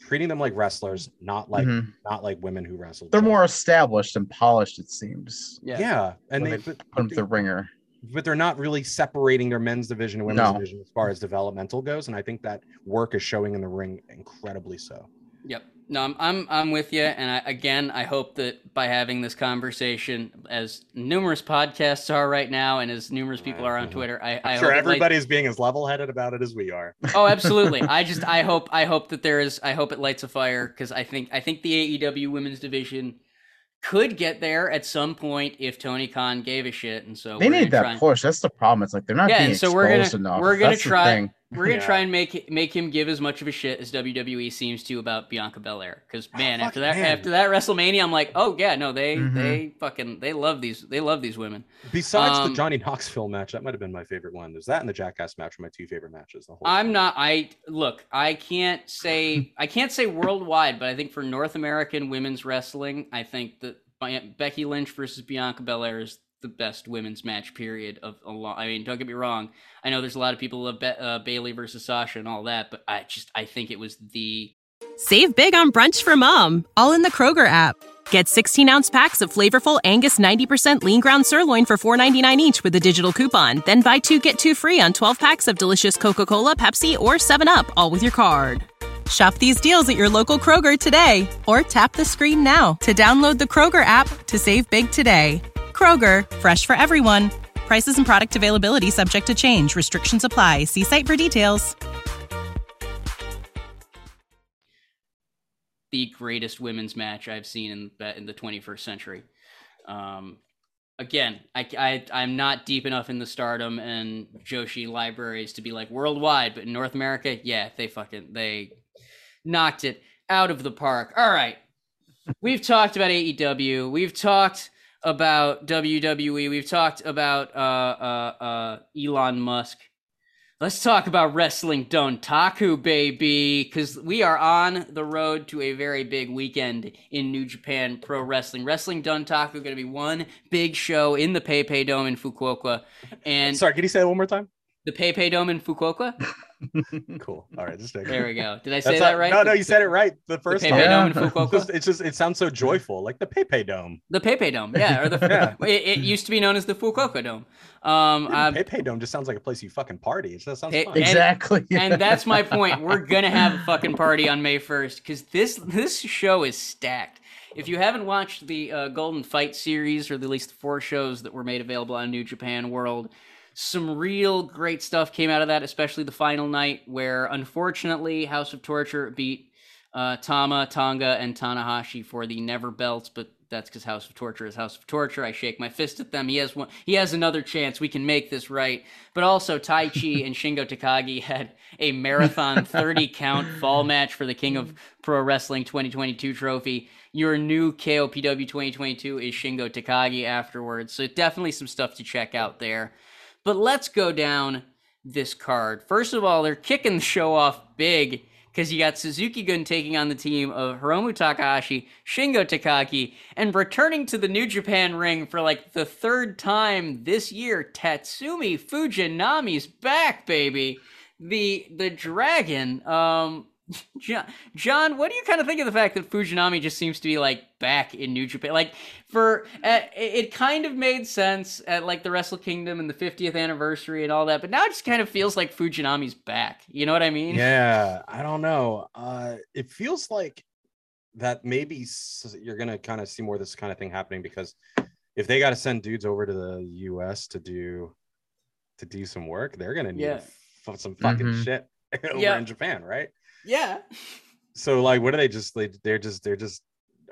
treating them like wrestlers not like Mhm. not like women who wrestle They're more established and polished, it seems. Yeah. yeah, and when they, they Put them they- the ringer. But they're not really separating their men's division and women's No. division as far as developmental goes and i think that work is showing in the ring incredibly so Yep. No, I'm I'm I'm with you, and I, again, I hope that by having this conversation, as numerous podcasts are right now, and as numerous people are on Mhm. Twitter, I, I i'm hope sure it lights- everybody's being as level-headed about it as we are Oh, absolutely. I just I hope I hope that there is I hope it lights a fire because I think I think the AEW women's division could get there at some point if Tony Khan gave a shit, and so They need that try and- push. That's the problem. It's like they're not Yeah, being so we're gonna- enough. we're gonna That's try- thing. We're gonna Yeah. try and make make him give as much of a shit as WWE seems to about Bianca Belair. Because man, fuck, after that man. after that WrestleMania, I'm like, oh yeah, no, they Mhm. they fucking they love these they love these women. besides Um, the johnny knoxville match that might have been my favorite one there's that and the jackass match are my two favorite matches the whole I'm thing. not. I look. I can't say. I can't say worldwide, but I think for North American women's wrestling, I think that Becky Lynch versus Bianca Belair is the best women's match period of a long. I mean, don't get me wrong. I know there's a lot of people love uh, Bayley versus Sasha and all that, but I just I think it was the Save big on brunch for mom, all in the Kroger app. Get 16 ounce packs of flavorful Angus 90% lean ground sirloin for $4.99 each with a digital coupon. Then buy two get two free on 12 packs of delicious Coca Cola, Pepsi, or 7UP, all with your card. Shop these deals at your local Kroger today or tap the screen now to download the Kroger app to save big today. Kroger, fresh for everyone. Prices and product availability subject to change. Restrictions apply. See site for details. the greatest women's match I've seen in the, in the 21st century. Um, again, I, I I'm not deep enough in the Stardom and Joshi libraries to be like worldwide, but in North America, yeah, they fucking they knocked it out of the park. All right, we've talked about AEW, we've talked about WWE, we've talked about uh uh uh Elon Musk. Let's talk about wrestling Dontaku, baby, because we are on the road to a very big weekend in New Japan Pro Wrestling. Wrestling Dontaku going to be one big show in the PayPay Dome in Fukuoka, and sorry can you say that one more time the PayPay Dome in Fukuoka. cool all right just checking. There we go. Did I say That's that not- right? no no The- you said it right the The first PayPay time Dome in Yeah. Fukuoka. Just- it's just it sounds so joyful like the pepe dome The PayPay Dome, yeah, or the Yeah. it, it used to be known as the Fukuoka Dome. Um, Yeah, uh, pepe dome just sounds like a place you fucking party it just sounds Hey, fun And- exactly. and that's my point. We're gonna have a fucking party on May first because this this show is stacked. If you haven't watched the uh, Golden Fight series, or at least the four shows that were made available on New Japan World, some real great stuff came out of that, especially the final night where unfortunately House of Torture beat uh, Tama, Tonga, and Tanahashi for the never belts, but that's because House of Torture is House of Torture. I shake my fist at them. He has one. He has another chance. We can make this right. But also, Taichi and Shingo Takagi had a marathon 30 count fall match for the King of Pro Wrestling 2022 trophy. Your new KOPW 2022 is Shingo Takagi afterwards. So definitely some stuff to check out there. But let's go down this card. First of all, they're kicking the show off big because you got Suzuki Gun taking on the team of Hiromu Takahashi, Shingo Takagi, and returning to the New Japan ring for like the third time this year, Tatsumi Fujinami's back, baby. The the dragon. Um John, John, what do you kind of think of the fact that Fujinami just seems to be like back in New Japan? Like for uh, it it kind of made sense at like the Wrestle Kingdom and the 50th anniversary and all that, but now it just kind of feels like Fujinami's back. You know what I mean? Yeah, I don't know. Uh, it feels like that maybe you're gonna kind of see more of this kind of thing happening because if they got to send dudes over to the U.S. to do to do some work, they're gonna need Yeah. f- some fucking Mhm. shit over Yeah. in Japan, right? Yeah. So like, what are they just like? They're just they're just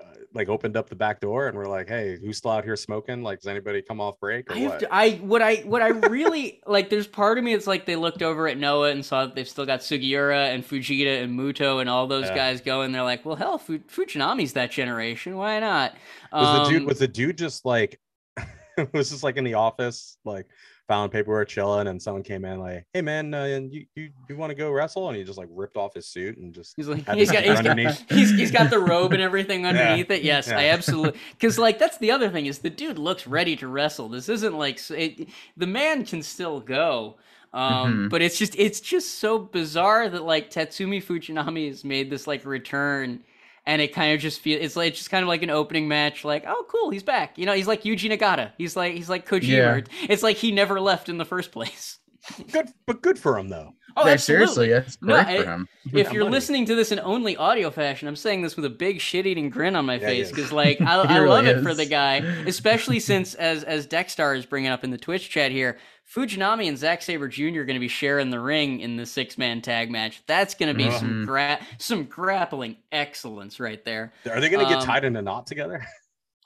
uh, like opened up the back door and we're like, "Hey, who's still out here smoking? Like, does anybody come off break or I, what?" to, I what I what I really like. There's part of me it's like they looked over at Noah and saw that they've still got Sugiura and Fujita and Muto and all those Yeah. guys going. They're like, well, hell, Fu- Fujinami's that generation. Why not? was the dude Um, was the dude just like was just like in the office like found paperwork chilling and someone came in like hey man uh, you you, you want to go wrestle and he just like ripped off his suit and just He's like had he's the got, he's sticker got underneath. he's, he's got the robe and everything underneath it. Yes, I absolutely because like that's the other thing is the dude looks ready to wrestle. This isn't like it, the man can still go. Um, Mhm. but it's just it's just so bizarre that like Tatsumi Fujinami has made this like return and it kind of just feels it's like it's just kind of like an opening match like oh cool he's back you know he's like Yuji Nagata he's like he's like Kojima Yeah. it's like he never left in the first place good but good for him though oh Very absolutely. seriously, that's No, great for him. if got you're money. listening to this in only audio fashion, I'm saying this with a big shit-eating grin on my Yeah, face because, like, I, I really love it for the guy, especially since, as as Dexstar is bringing up in the Twitch chat here, Fujinami and Zack Saber Jr. are going to be sharing the ring in the six-man tag match. That's going to be some Mhm. gra- some grappling excellence right there. are they gonna get Um, tied in a knot together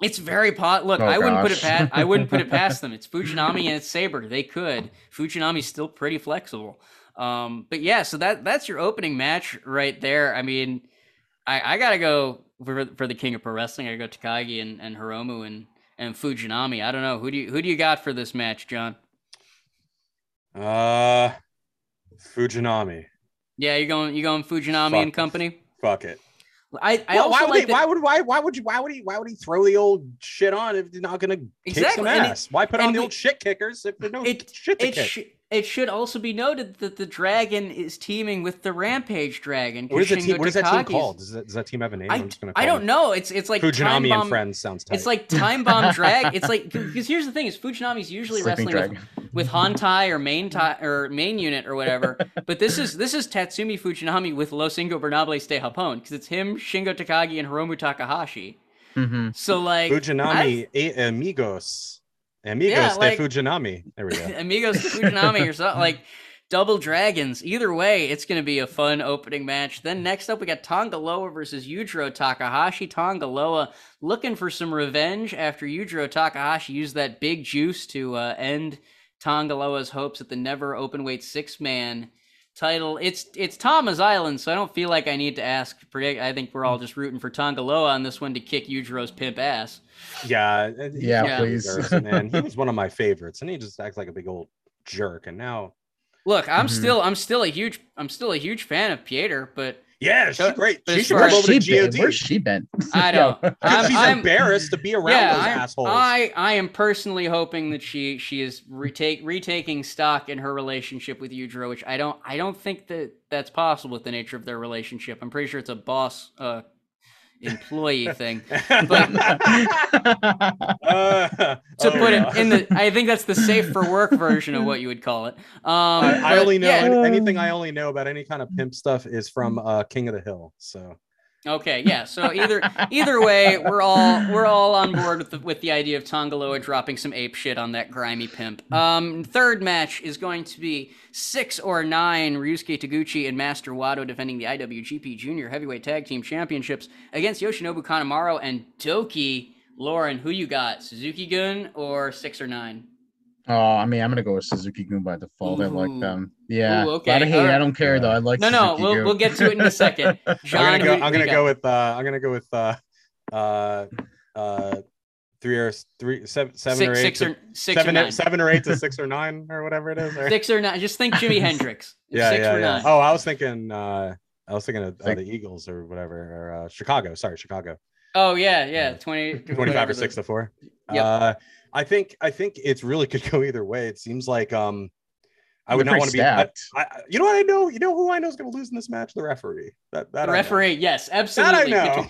It's very pot. Look, Oh, I wouldn't put it past. I wouldn't put it past them. It's Fujinami and it's Saber. They could. Fujinami's still pretty flexible. Um, but yeah, so that that's your opening match right there. I mean, I, I gotta go for for the King of Pro Wrestling. I gotta go Takagi and, and Hiromu and and Fujinami. I don't know who do you who do you got for this match, John? Uh fujinami Yeah, you're going You're going Fujinami Fuck. and company? fuck it I I Well, also why would like they, that- why would why why would you why would he why would he throw the old shit on if he's not gonna kick some and it- ass? why put on the we- old shit kickers if there's no it shit to it, kick? sh- it should also be noted that the dragon is teaming with the Rampage Dragon. what is the 'cause team? What is that team called? Does that, does that team have a name? I, I'm just gonna I don't them know. It's it's like Time Fujinami Bomb, and Friends sounds tight. It's like Time Bomb Drag. It's like because here's the thing: is Fujinami's usually Sleeping wrestling Dragon. with, with Hontai or main tie or main unit or whatever. but this is this is Tatsumi Fujinami with Los Ingobernables de Japón because it's him, Shingo Takagi, and Hiromu Takahashi. hmm So like Fujinami e amigos. Amigos Yeah, de like- Fujinami. There we go. Amigos de Fujinami or something like double dragons. Either way, it's going to be a fun opening match. Then next up, we got Tanga Loa versus Yujiro Takahashi. Tanga Loa looking for some revenge after Yujiro Takahashi used that big juice to uh, end Tanga Loa's hopes at the never openweight six man title. It's it's Tama's Island, so I don't feel like I need to ask. Predict. I think we're all just rooting for Tanga Loa on this one to kick Yujiro's pimp ass. Yeah, Yeah, Yeah. please. deserves it, man. He was one of my favorites, and he just acts like a big old jerk. And now, Look, I'm Mhm. still I'm still a huge I'm still a huge fan of Pieter, but yeah, she's great. She should come Where's over she to been? GOD. Where's she been? I know. Because I'm- she's I'm- embarrassed to be around yeah, those I, assholes. I I am personally hoping that she she is retake retaking stock in her relationship with Yujiro, which I don't I don't think that that's possible with the nature of their relationship. I'm pretty sure it's a boss uh employee thing. But Uh, to oh, put yeah. it in the I think that's the safe for work version of what you would call it. Um I, I but only know yeah, anything I only know about any kind of pimp stuff is from uh, King of the Hill. So Okay, yeah. So either either way, we're all we're all on board with the, with the idea of Tanga Loa dropping some ape shit on that grimy pimp. Um, third match is going to be six or nine Ryusuke Taguchi and Master Wato defending the IWGP Junior Heavyweight Tag Team Championships against Yoshinobu Kanemaru and Douki. Lauren, who you got? Suzuki Gun or six or nine? Oh, I mean, I'm gonna go with Suzuki Gun by default. I like them. Yeah. Ooh, okay, A lot of hate. alright. I don't care though. I like. No, no, we'll Gun. we'll get to it in a second. John, I'm gonna go. who- I'm gonna go with. Uh, I'm gonna go with. Uh, uh, uh, three or three, seven, seven six, or eight, six to- or six seven, or or- nine. seven or eight to six or nine or whatever it is. or- Six or nine. Just think Jimi Hendrix. yeah, six yeah, or yeah. nine. Oh, I was thinking. Uh, I was thinking of uh, the Eagles or whatever, or uh, Chicago. Sorry, Chicago. Oh yeah, yeah, twenty. 25 or 6 to 4 Yep. uh i think i think it's really could go either way it seems like um i They're would not want to be. I, I- you know what i know you know who i know is going to lose in this match the referee that, that The I know. referee, yes, absolutely. that i know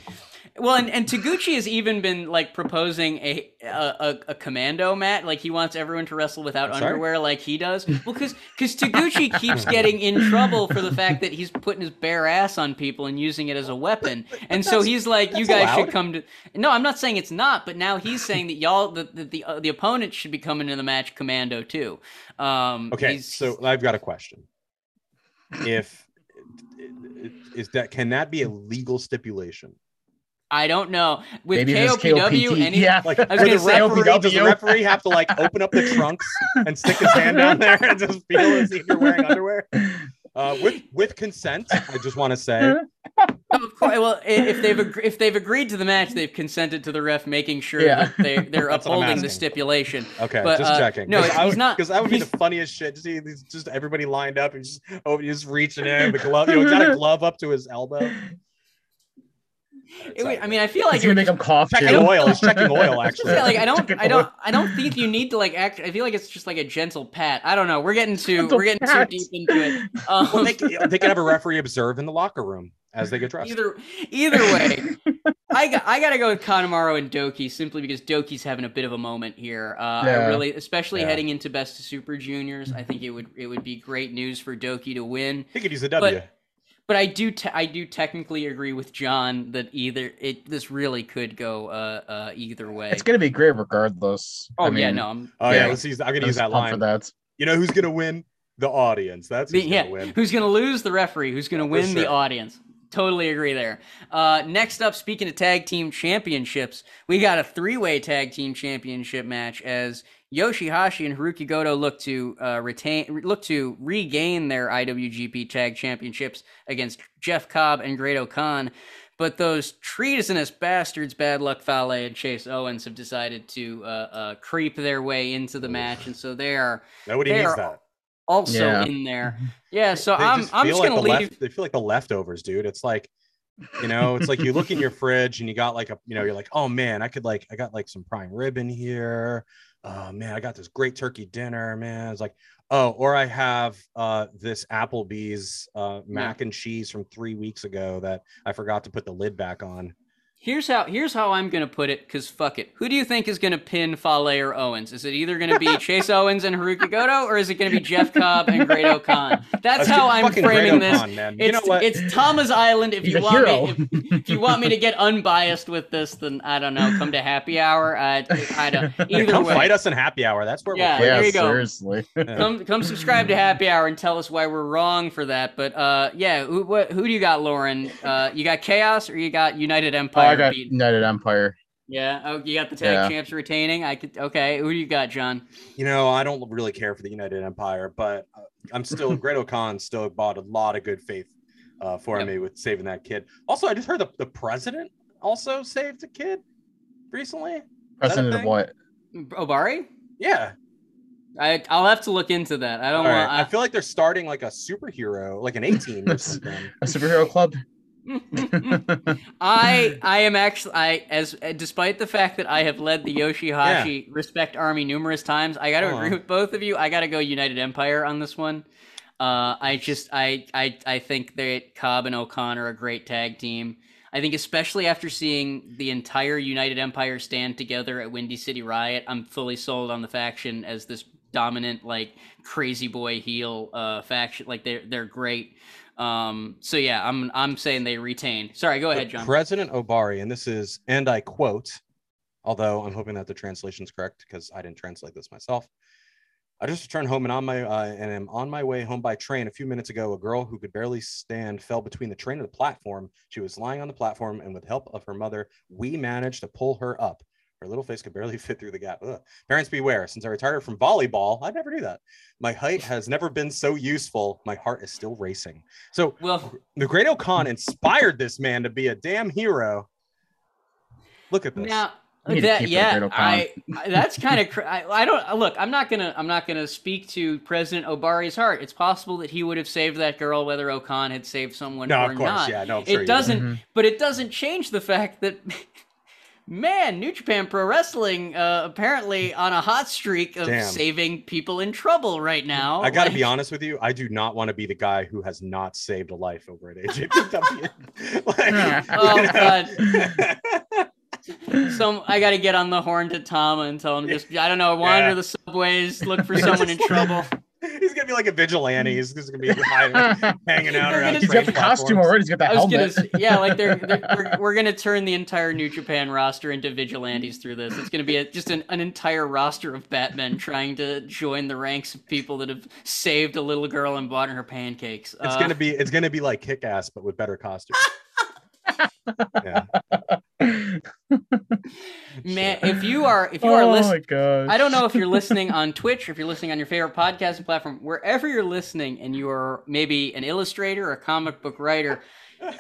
Well, and, and Taguchi has even been like proposing a a, a, a commando mat, like he wants everyone to wrestle without sorry? underwear, like he does. Well, because because Taguchi keeps getting in trouble for the fact that he's putting his bare ass on people and using it as a weapon, and so he's like, you guys should come to. No, I'm not saying it's not, but now he's saying that y'all the the the, uh, the opponent should be coming to the match commando too. Um, okay so i've got a question if is that can that be a legal stipulation I don't know. With Maybe KOPW, KOPT any yeah. Like, I was gonna say- referee, does the referee have to like open up the trunks and stick his hand down there and just feel and see if you're wearing underwear? Uh, with with consent, I just want to say, Of course, well, if they've ag- if they've agreed to the match, they've consented to the ref making sure Yeah. that they they're That's what I'm upholding the stipulation. okay, But, just uh, checking. no, I he's would, not- because that would be the funniest shit. To see these, just everybody lined up and just oh, you just reaching in the glove. You know, got a glove up to his elbow. It would- I mean, I feel like It's gonna you're make him cough checking too. oil. He's checking oil. Actually, say, like I don't, I don't. I don't think you need to like act. I feel like it's just like a gentle pat. I don't know. We're getting too, Gentle we're getting pat. too deep into it. Um, well, they, can- they can have a referee observe in the locker room as they get dressed. either, either way, I got, I gotta go with Kanemaru and Douki simply because Douki's having a bit of a moment here. Uh, I really, especially Yeah. heading into Best of Super Juniors, I think it would, it would be great news for Douki to win. He could use a W. But- But I do, te- I do technically agree with John that either it, this really could go uh, uh, either way. It's gonna be great regardless. oh I yeah, mean, no, I'm, oh yeah, yeah. let's use. I'm gonna use that line. for that. You know who's gonna win? The audience. That's who's yeah, gonna win. who's gonna lose? The referee. Who's gonna For win? The audience. Totally agree there. Uh, next up, speaking of tag team championships, we got a three-way tag team championship match as Yoshihashi and Hirooki Goto look to uh, retain, look to regain their IWGP Tag Championships against Jeff Cobb and Great Khan. But those treasonous bastards, Bad Luck Fale and Chase Owens, have decided to uh, uh, creep their way into the match, and so they are Nobody They needs are that. also Yeah. in there. Yeah, so They I'm just I'm feel just like gonna the leave. left- they feel like the leftovers, dude. It's like, you know, it's like you look in your fridge and you got like a, you know, you're like, oh man, I could like, I got like some prime rib in here. Oh man, I got this great turkey dinner, man. It's like, oh, or I have uh this Applebee's uh mac and cheese from three weeks ago that I forgot to put the lid back on. Here's how here's how I'm gonna put it, cause fuck it. Who do you think is gonna pin Fale or Owens? Is it either gonna be Chase Owens and Hirooki Goto, or is it gonna be Jeff Cobb and Great Khan? That's how I'm framing this. O-Khan, man. It's you know what? it's Tama's Island. If He's you want hero. me, if, if you want me to get unbiased with this, then I don't know. Come to happy hour. I, I don't. Yeah, Either come way, fight us in happy hour. That's where Yeah, we'll Yeah, there you go. seriously. come come subscribe to Happy Hour and tell us why we're wrong for that. But uh, yeah, who what, who do you got, Lauren? Uh, you got Chaos or you got United Oh, Empire? I got beat- United Empire. Yeah. Oh, you got the tag Yeah. champs retaining. I could. Okay. Who do you got, John? You know, I don't really care for the United Empire, but uh, I'm still Great-O-Khan still bought a lot of good faith uh, for Yep. me with saving that kid. Also, I just heard the, the president also saved a kid recently. President of what? Ohbari. Yeah, I I'll have to look into that. I don't right. want. I feel like they're starting like a superhero, like an 18 or something. A superhero club? I I am actually I as uh, despite the fact that I have led the Yoshihashi Respect Army numerous times, I got to agree with both of you. I got to go United Empire on this one. Uh, I just I I I think that Cobb and O'Connor are a great tag team. I think especially after seeing the entire United Empire stand together at Windy City Riot, I'm fully sold on the faction as this dominant like crazy boy heel uh faction. Like they're they're great. Um, so yeah, I'm I'm saying they retain. Sorry, go ahead, John. President Ohbari, and this is, and I quote, although I'm hoping that the translation's correct because I didn't translate this myself. I just returned home and on my uh, and am on my way home by train. A few minutes ago, a girl who could barely stand fell between the train and the platform. She was lying on the platform, and with help of her mother, we managed to pull her up. Her little face could barely fit through the gap. Ugh. Parents beware. Since I retired from volleyball, I never do that. My height has never been so useful. My heart is still racing. So Well, the Great-O-Khan inspired this man to be a damn hero. Look at this. now We need to that yeah, I, I that's kind of cr- I, I don't look. I'm not gonna I'm not gonna speak to President Ohbari's heart. It's possible that he would have saved that girl whether O-Khan had saved someone no, or of course, not. yeah, no, I'm sure it doesn't, Mhm. but it doesn't change the fact that. Man, New Japan Pro Wrestling uh, apparently on a hot streak of Damn. saving people in trouble right now. I got to Like- be honest with you. I do not want to be the guy who has not saved a life over at AJPW. like, Oh, you know? Some I got to get on the horn to Tom and tell him just I don't know wander Yeah. the subways, look for someone in trouble. He's gonna be like a vigilante. He's just gonna be hiding, hanging out around. He's got the train costume already. He's got the I was gonna, helmet. yeah, like they're, they're we're, we're gonna turn the entire New Japan roster into vigilantes through this. It's gonna be a, just an, an entire roster of Batmen trying to join the ranks of people that have saved a little girl and bought her pancakes. It's Uh, gonna be it's gonna be like kick ass, but with better costumes. yeah. Man, if you are if you are oh listening. I don't know if you're listening on Twitch or if you're listening on your favorite podcasting platform, wherever you're listening, and you are maybe an illustrator or a comic book writer.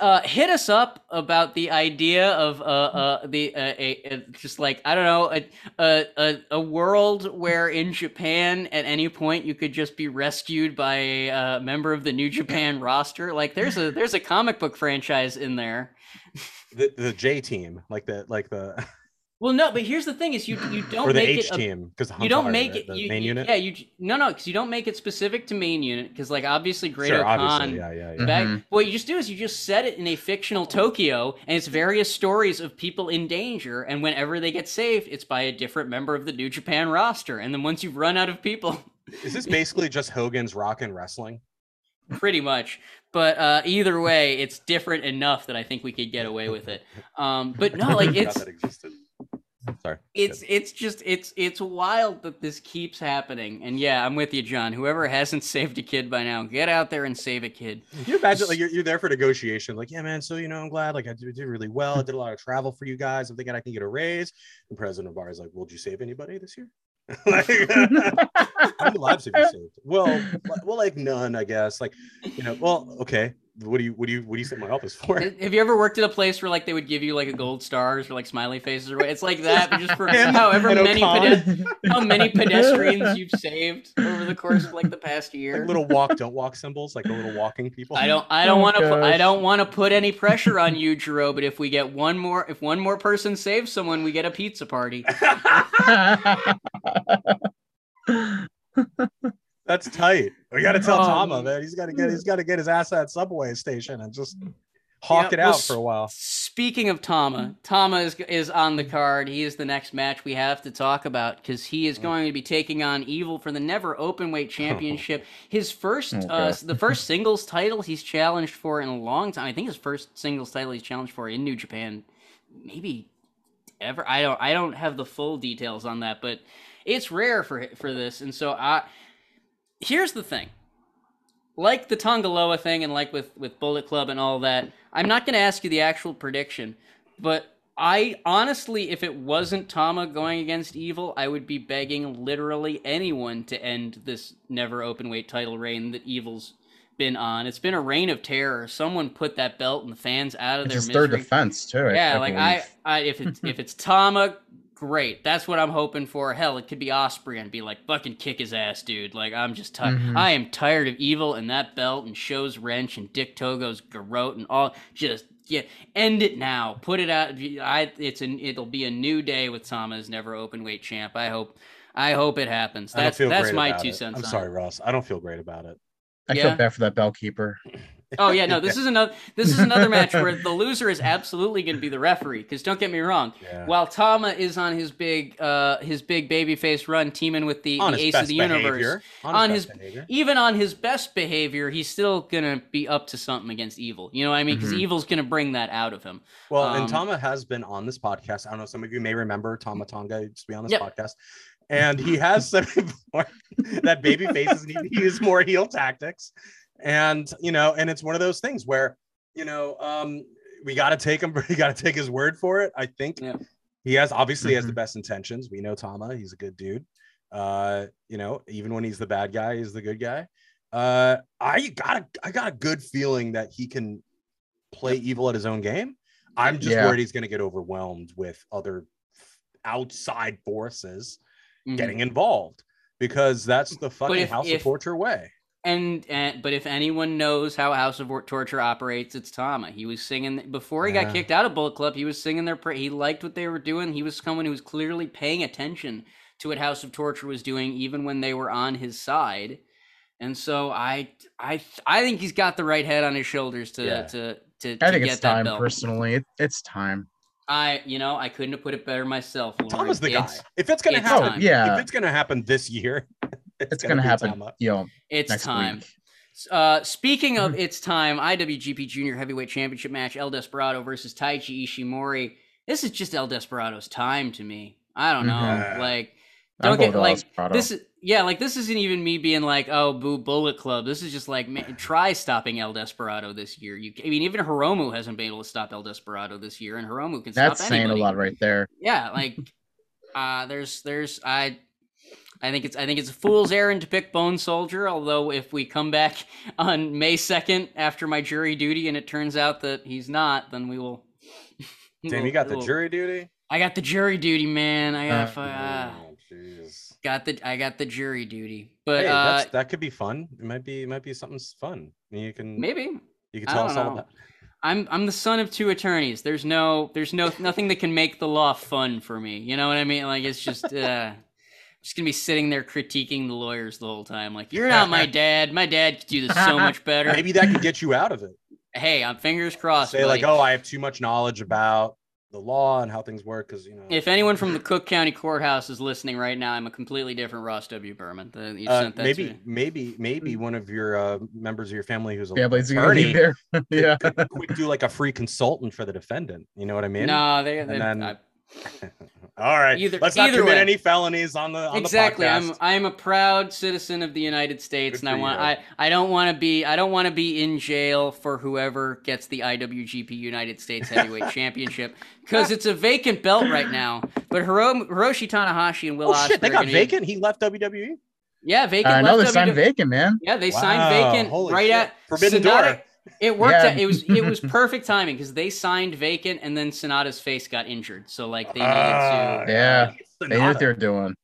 Uh, hit us up about the idea of uh, uh, the uh, a, a, just like I don't know a, a a world where in Japan at any point you could just be rescued by a uh, member of the New Japan roster. Like there's a there's a comic book franchise in there. The the J team, like the like the Well, no, but here's the thing: is you you don't or the make H it a- team because you don't make it the you, main you- unit. Yeah, you no no because you don't make it specific to main unit because like obviously Great sure, Khan. obviously, yeah, yeah, yeah. Back, Mhm. what you just do is you just set it in a fictional Tokyo, and it's various stories of people in danger. And whenever they get saved, it's by a different member of the New Japan roster. And then once you've run out of people, Is this basically just Hogan's Rock and Wrestling? Pretty much. But uh, either way, it's different enough that I think we could get away with it. Um, but no, like it's that existed. Sorry. it's Good. it's just it's it's wild that this keeps happening and yeah i'm with you john whoever hasn't saved a kid by now get out there and save a kid Can you imagine like you're, you're there for negotiation, like, yeah, man. So you know, I'm glad like I did, did really well. I did a lot of travel for you guys. I'm thinking I can get a raise. And President Bar is like, Well, did you save anybody this year? like, how many lives have you saved? Well, well, like none, I guess. Like, you know, well, okay. What do you what do you what do you think my office is for? have you ever worked at a place where like they would give you like a gold stars or like smiley faces or what it's like that but just for Him however and many pede- how many pedestrians you've saved over the course of like the past year Like little walk, don't walk symbols, like the little walking people. I don't. I don't Oh, want to. I don't want to put any pressure on you, Jiro. But if we get one more, if one more person saves someone, we get a pizza party. That's tight. We got to tell Um, Tama, man. He's got to get. He's got to get his ass at that subway station and just hawk Yeah, it well, out for a while. Speaking of Tama, Tama is is on the card. He is the next match we have to talk about because he Mm. is going to be taking on Evil for the Never Openweight Championship. His first, Okay. uh, the first singles title he's challenged for in a long time. I think his first singles title he's challenged for in New Japan, maybe ever. I don't. I don't have the full details on that, but it's rare for for this. And so I. Here's the thing like the Tanga Loa thing and like with with Bullet Club and all that, I'm not going to ask you the actual prediction, but I honestly, if it wasn't Tama going against Evil, I would be begging literally anyone to end this never open weight title reign that Evil's been on. It's been a reign of terror. Someone put that belt and the fans out of it's their his third defense too. Yeah, like I. I if it's if it's Tama, great. That's what I'm hoping for. Hell, it could be Ospreay and be like, fucking kick his ass, dude. Like I'm just tired. Mhm. I am tired of evil and that belt and SHO's wrench and Dick Togo's garrote and all. Just yeah, end it now. Put it out. I it's an it'll be a new day with Tama as never open weight champ. I hope. I hope it happens. I don't That's feel that's great my about two it. cents. I'm on sorry, it. Ross. I don't feel great about it. I yeah. feel bad for that bell keeper. Oh yeah, no, this is another this is another match where the loser is absolutely going to be the referee. Because don't get me wrong, Yeah. while Tama is on his big uh his big babyface run, teaming with the, the ace of the universe, behavior. On, on his, his- best behavior. even on his best behavior, he's still gonna be up to something against evil. You know what I mean? Because Mhm. evil's gonna bring that out of him. Well, Um, and Tama has been on this podcast. I don't know. Some of you may remember Tama Tonga used to be on this Yep. podcast, and he has said before that baby faces need to use more heel tactics, and you know, and it's one of those things where you know, um, we got to take him. We got to take his word for it. I think Yeah. he has obviously has the Mhm. best intentions. We know Tama; he's a good dude. Uh, you know, even when he's the bad guy, he's the good guy. Uh, I got a, I got a good feeling that he can play evil at his own game. I'm just Yeah. worried he's going to get overwhelmed with other outside forces Mhm. getting involved because that's the fucking if- House if- of Torture way. And, and but if anyone knows how House of Torture operates, it's Tama. He was singing before he Yeah. got kicked out of Bullet Club. He was singing their. pra- He liked what they were doing. He was someone who was clearly paying attention to what House of Torture was doing, even when they were on his side. And so I, I, I think he's got the right head on his shoulders to Yeah. to to, I to think get it's time. belt. Personally, it, it's time. I, you know, I couldn't have put it better myself. Lauren. Tama's the guy. If it's going to it's happen, oh, time. Yeah, if it's going to happen this year, it's, it's gonna be happen. Tama. You know, it's next time. week. Uh, speaking Mm-hmm. of its time, IWGP Junior Heavyweight Championship match: El Desperado versus Taiji Ishimori. This is just El Desperado's time to me. I don't know, Mhm. like don't get like this is Yeah, like this isn't even me being like, "Oh, boo, Bullet Club." This is just like, man, try stopping El Desperado this year. You, I mean, even Hiromu hasn't been able to stop El Desperado this year, and Hiromu can That's stop saying anybody. a lot right there. Yeah, like, uh, there's, there's, I, I think it's, I think it's a fool's errand to pick Bone Soldier. Although, if we come back on May second after my jury duty and it turns out that he's not, then we will. Damn, we'll- you got the we'll- jury duty. I got the jury duty, man. I got, Uh, jeez. got the, I got the jury duty. But Hey, uh, that's, that could be fun. It might be, it might be something fun. You can, maybe you can tell us all about. I'm I'm the son of two attorneys. There's no there's no nothing that can make the law fun for me. You know what I mean? Like it's just uh just gonna be sitting there critiquing the lawyers the whole time. Like you're not my dad. My dad could do this so much better. Maybe that could get you out of it. Hey, I'm fingers crossed. Say like, oh, I have too much knowledge about the law and how things work because you know. If anyone from the Cook County Courthouse is listening right now, I'm a completely different Ross W. Berman. The, you Uh, sent that maybe, to maybe, maybe one of your uh, members of your family who's a Family's gonna be attorney there. yeah. could, could do like a free consultant for the defendant. You know what I mean? No, they, they then- I- All right. Either- Let's not either commit way. any felonies on the on exactly the i'm i'm a proud citizen of the united states Good and i want you. i i don't want to be i don't want to be in jail for whoever gets the iwgp united states heavyweight championship because it's a vacant belt right now but Hiro, hiroshi tanahashi and will oh shit! They got vacant. He left? WWE. yeah vacant I know left they signed WW vacant, man. yeah they Wow, signed vacant holy right shit. at Forbidden Sonata- Door. It worked Yeah. out. it was it was perfect timing because they signed vacant and then sonata's face got injured so like they needed Ah, to Yeah. It's They knew what they were doing.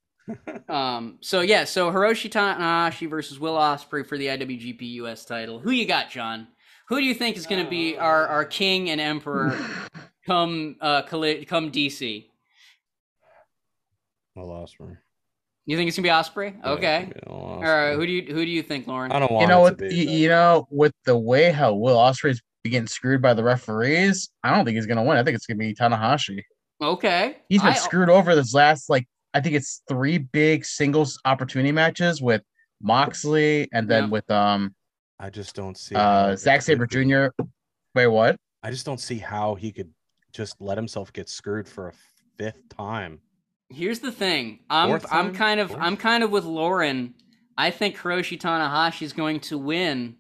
Um. So yeah. So Hiroshi Tanahashi versus Will Ospreay for the IWGP US title. Who you got, John? Who do you think is going to be our, our king and emperor come uh come DC? I lost me. You think it's gonna be Ospreay? Okay. Yeah, I All lost right. me. Who do you who do you think, Lauren? I don't want You know it what? to be. You, you know, with the way how Will Ospreay's been getting screwed by the referees, I don't think he's gonna win. I think it's gonna be Tanahashi. Okay. He's been I- screwed over this last like I think it's three big singles opportunity matches with Moxley and then Yeah. with um I just don't see. how uh it Zack Sabre. Jr. Wait, what? I just don't see how he could just let himself get screwed for a fifth time. Here's the thing. I'm Fourth I'm time? kind of Fourth? I'm kind of with Lauren. I think Hiroshi Tanahashi is going to win.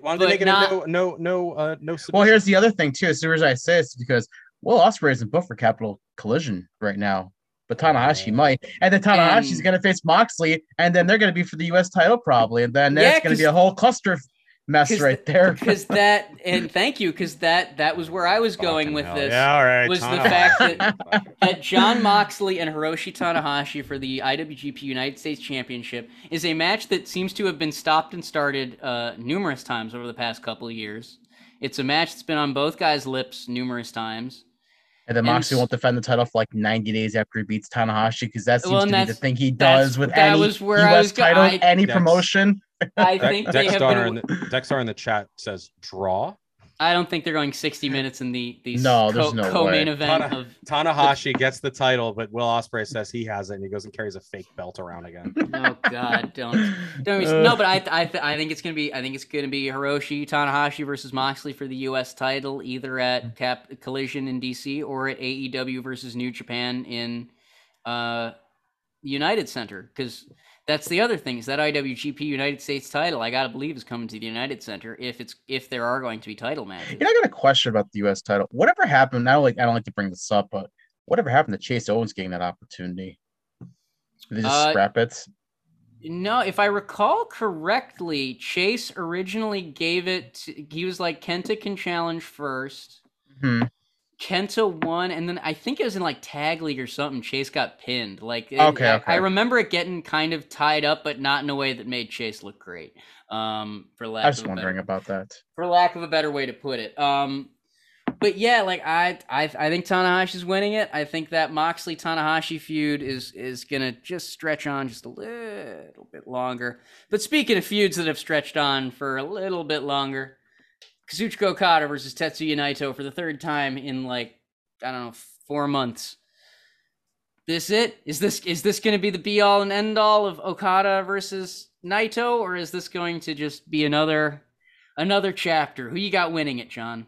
Why don't But they make it not- a no, no, no, uh, no? Well, here's the other thing too. As soon as I say this, because Will Ospreay isn't booked for Capital Collision right now, but Tanahashi might, and then Tanahashi's and- gonna face Moxley, and then they're gonna be for the U.S. title probably, and then Yeah, that's gonna be a whole cluster mess 'cause right there. Because that and thank you because that that was where I was going Fucking with hell. this. Yeah, all right. was the fact that- that Jon Moxley and Hiroshi Tanahashi for the IWGP United States Championship is a match that seems to have been stopped and started uh, numerous times over the past couple of years. It's a match that's been on both guys' lips numerous times. And then Moxley s- won't defend the title for like 90 days after he beats Tanahashi because that seems Well, to be the thing he does with any was where US was title, I- any promotion. I Dex- think they have Dexstar in been. the Dexstar in the chat says draw. I don't think they're going 60 minutes in the the No, co- no co-main way. event Tana- of. Tanahashi gets the title, but Will Ospreay says he has it, and he goes and carries a fake belt around again. Oh God, don't. don't Uh. no, but I I, th- I think it's gonna be I think it's gonna be Hiroshi Tanahashi versus Moxley for the U.S. title, either at Cap Collision in D.C. or at AEW versus New Japan in uh, United Center. Because that's the other thing is that IWGP United States title I gotta believe is coming to the United Center if it's if there are going to be title matches. You know, I got a question about the U.S. title. Whatever happened? Now, like I don't like to bring this up, but whatever happened to Chase Owens getting that opportunity? Did they just Uh, scrap it? No, if I recall correctly, Chase originally gave it. To, he was like Kenta can challenge first. Hmm. Kenta won, and then I think it was in like tag league or something. Chase got pinned. Like, it- Okay, I, okay. I remember it getting kind of tied up, but not in a way that made Chase look great. Um, for lack I was of a better- wondering about that. for lack of a better way to put it. Um, but yeah, like I, I, I think Tanahashi's winning it. I think that Moxley Tanahashi feud is is gonna just stretch on just a little bit longer. But speaking of feuds that have stretched on for a little bit longer, Kazuchika Okada versus Tetsuya Naito for the third time in like I don't know four months. This it? Is this is this going to be the be all and end all of Okada versus Naito, or is this going to just be another another chapter? Who you got winning it, John?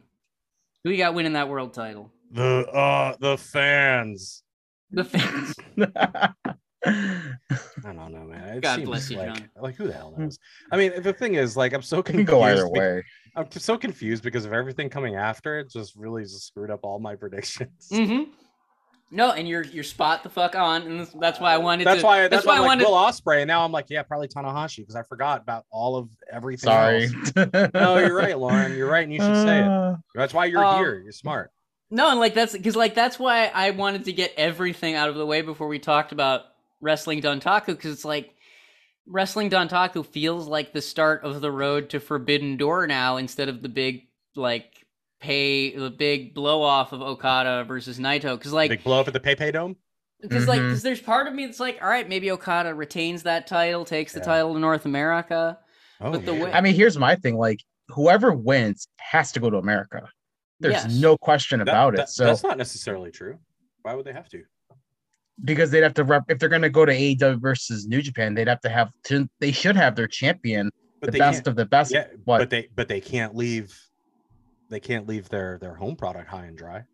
Who you got winning that world title? The uh the fans. The fans. I don't know, man. It God seems bless you, like, John. Like who the hell knows? I mean, the thing is, like, I'm so confused. go either be- way. I'm so confused because of everything coming after it. Just really just screwed up all my predictions. Mm-hmm. No, and you're you're spot the fuck on, and that's- that's why I wanted That's to. why. That's, why, I I'm like wanted. Will Ospreay, and now I'm like, yeah, probably Tanahashi because I forgot about all of everything. Sorry. else. No, you're right, Lauren. You're right, and you should say it. Uh, That's why you're Um, here. You're smart. No, and like that's because like that's why I wanted to get everything out of the way before we talked about wrestling Dontaku because it's like wrestling Dontaku feels like the start of the road to Forbidden Door now instead of the big like pay the big blow off of Okada versus Naito because like Big blow up at the PayPay Dome. because like Mhm. because there's part of me that's like all right maybe Okada retains that title takes the Yeah. title to North America Oh, But the yeah. way- I mean, here's my thing. Like, whoever wins has to go to America. There's Yes. no question That- about that- it. So that's not necessarily true. Why would they have to? Because they'd have to rep if they're going to go to AEW versus New Japan, they'd have to have to. They should have their champion, But the best of the best. Yeah, what? but they but they can't leave. They can't leave their their home product high and dry.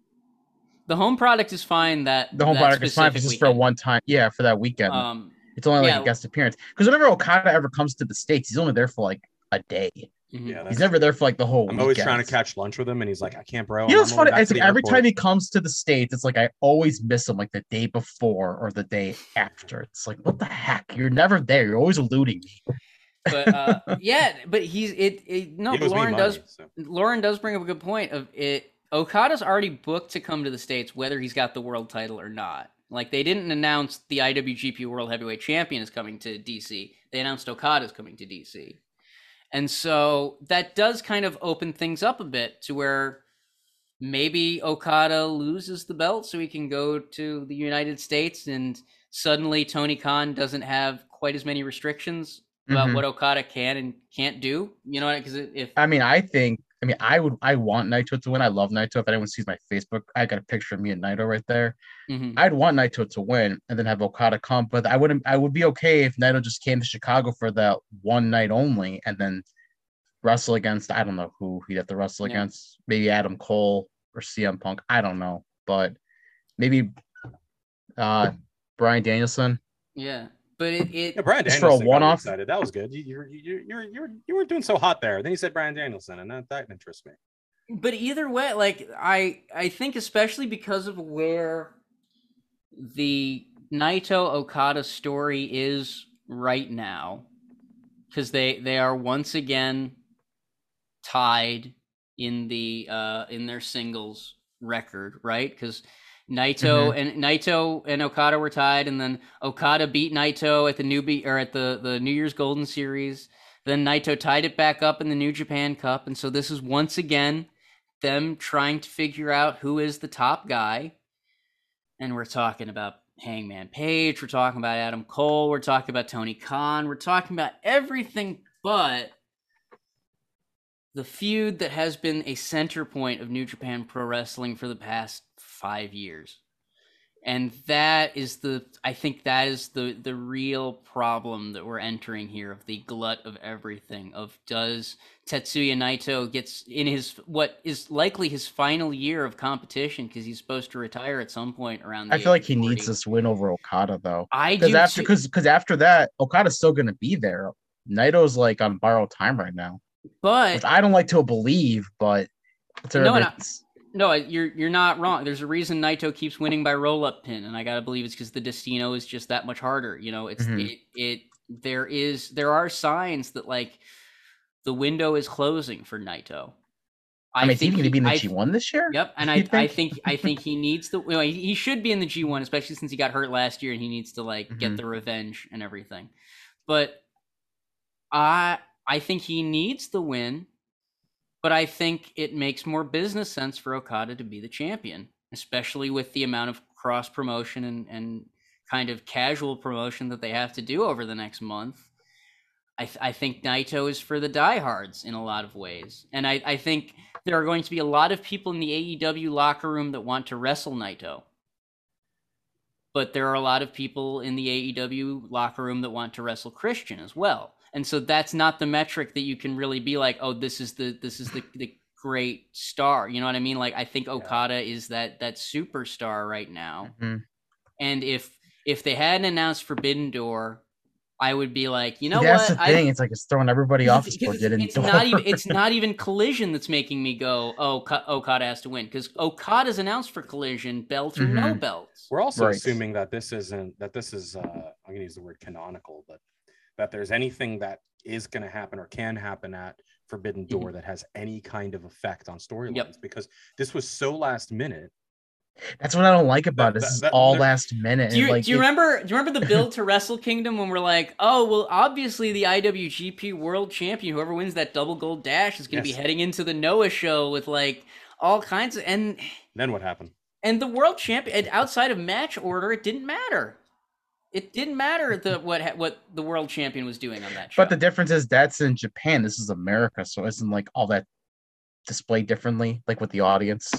the home product is fine that the home that product is fine if it's specific just for a one time. Yeah, for that weekend. um it's only like yeah. a guest appearance. Because whenever Okada ever comes to the states, he's only there for like a day. Mhm. Yeah, He's never there for like the whole. I'm always trying to catch lunch with him, and he's like, "I can't, bro." You know, I'm it's on my way funny. It's like every airport." time he comes to the states, it's like I always miss him, like the day before or the day after. It's like, what the heck? You're never there. You're always eluding me. but uh yeah but he's it, it no He lauren money, does so. lauren does bring up a good point of it okada's already booked to come to the states whether he's got the world title or not like they didn't announce the iwgp world heavyweight champion is coming to dc they announced okada's coming to dc and so that does kind of open things up a bit to where maybe okada loses the belt so he can go to the united states and suddenly tony khan doesn't have quite as many restrictions about Mhm. what Okada can and can't do. You know, because if I mean, I think. I mean, I would. I want Naito to win. I love Naito. If anyone sees my Facebook, I got a picture of me and Naito right there. Mhm. I'd want Naito to win and then have Okada come, but I wouldn't. I would be okay if Naito just came to Chicago for that one night only and then wrestle against. I don't know who he'd have to wrestle Yeah. against. Maybe Adam Cole or CM Punk. I don't know, but maybe uh Bryan Danielson. yeah, but it, it Yeah, Bryan Just for a Danielson. one-off? Excited. That was good. You you you you you you weren't doing so hot there. Then you said Bryan Danielson, and that that interests me. but either way, like I I think especially because of where the Naito Okada story is right now, because they they are once again tied in the uh in their singles record, right? Because Naito mm-hmm. and Naito and Okada were tied, and then Okada beat Naito at the newbie or at the the New Year's Golden Series. Then Naito tied it back up in the New Japan Cup, and so this is once again them trying to figure out who is the top guy. And we're talking about Hangman Page, we're talking about Adam Cole, we're talking about Tony Khan, we're talking about everything but the feud that has been a center point of New Japan Pro Wrestling for the past five years. And that is the I think that is the the real problem that we're entering here of the glut of everything of does Tetsuya Naito gets in his what is likely his final year of competition because he's supposed to retire at some point around I feel like he of needs this win over Okada though. I Because after because because after that, Okada's still gonna be there. Naito's like on borrowed time right now, but I don't like to believe, but it's No, and I- No, you're you're not wrong. There's a reason Naito keeps winning by roll up pin, and I gotta believe it's because the Destino is just that much harder. You know, it's Mhm. it it there is there are signs that like the window is closing for Naito. I, mean, is he think going to be in the I- G one this year? Yep, and I I think? think I think he needs the well, he he should be in the G one, especially since he got hurt last year, and he needs to like get Mhm. the revenge and everything. But I I think he needs the win, but I think it makes more business sense for Okada to be the champion, especially with the amount of cross promotion and and kind of casual promotion that they have to do over the next month. I, th- I think Naito is for the diehards in a lot of ways. And I, I think there are going to be a lot of people in the AEW locker room that want to wrestle Naito. But there are a lot of people in the AEW locker room that want to wrestle Christian as well. And so that's not the metric that you can really be like, oh, this is the this is the, the great star. You know what I mean? Like I think Okada is that that superstar right now Mhm. and if If they hadn't announced Forbidden Door, I would be like, you know That's what? the thing. I, it's like it's throwing everybody off it's, it's, Forbidden it's Door. not even it's not even collision that's making me go, oh, Ka- Okada has to win because Okada's announced for collision, belt or no Mhm. belts. We're also Right. assuming that this isn't that this is uh I'm gonna use the word canonical, but that there's anything that is gonna happen or can happen at Forbidden mm-hmm. Door that has any kind of effect on storylines because this was so last minute. That's what I don't like about That- This is that- all last minute. Do you, like, do you it- remember? Do you remember the build to Wrestle Kingdom when we're like, oh well, obviously the IWGP World Champion, whoever wins that double gold dash, is going to Yes. be heading into the Noah show with like all kinds of and Then what happened? and the world champion and outside of match order, it didn't matter. It didn't matter the what what the world champion was doing on that show. But the difference is that's in Japan. This is America, so isn't like all that displayed differently, like with the audience.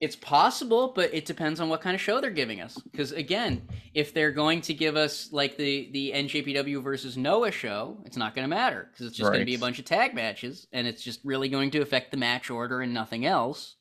It's possible, but it depends on what kind of show they're giving us. Because again, if they're going to give us like the the NJPW versus Noah show, it's not going to matter because it's just going to be a bunch of tag matches, and it's just really going to affect the match order and nothing else.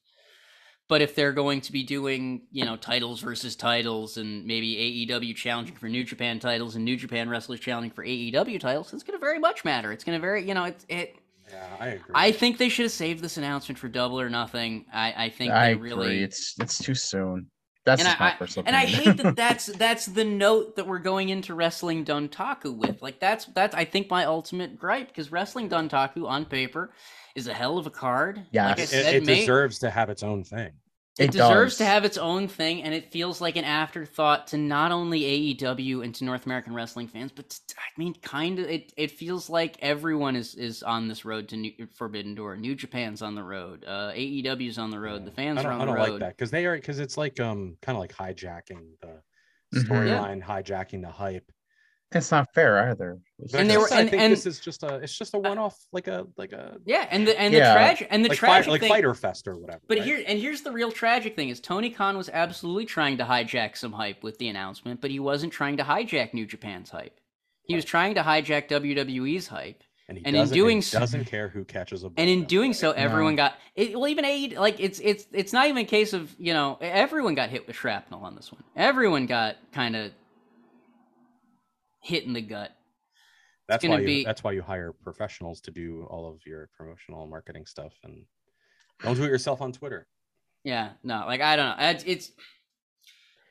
But if they're going to be doing, you know, titles versus titles, and maybe AEW challenging for New Japan titles and New Japan wrestlers challenging for AEW titles, it's going to very much matter. It's going to very, you know, it it. Yeah, I agree. I think they should have saved this announcement for Double or Nothing. I, I think I they agree. really It's it's too soon. That's and I, my personal and I hate that that's that's the note that we're going into wrestling Dontaku with. Like that's that's I think my ultimate gripe because wrestling Dontaku on paper is a hell of a card. like it, said, it may- deserves to have its own thing. it, It deserves to have its own thing, and it feels like an afterthought to not only AEW and to North American wrestling fans, but to, I mean, kind of. It, it feels like everyone is is on this road to New, Forbidden Door. New Japan's on the road. Uh, AEW's on the road. The fans are don't, on I the don't road. like that because they are because it's like um kind of like hijacking the Mhm. storyline, hijacking the hype. That's not fair either. It's And they Just- were- I and- think and- this is just a it's just a one off like a like a Yeah, and the and Yeah. the tragic and the like, tragic fight, like thing. fighter fest or whatever. But right? here and here's the real tragic thing is Tony Khan was absolutely trying to hijack some hype with the announcement, but he wasn't trying to hijack New Japan's hype. He was trying to hijack WWE's hype. and, he and in doesn't- doing he so- doesn't care who catches a ball. And in doing way. so, everyone got it. Well, even aid like it's it's it's not even a case of you know everyone got hit with shrapnel on this one. Everyone got kind of hit in the gut. that's gonna why you, be- that's why you hire professionals to do all of your promotional marketing stuff and don't do it yourself on Twitter. Yeah, no, like I don't know. It's, it's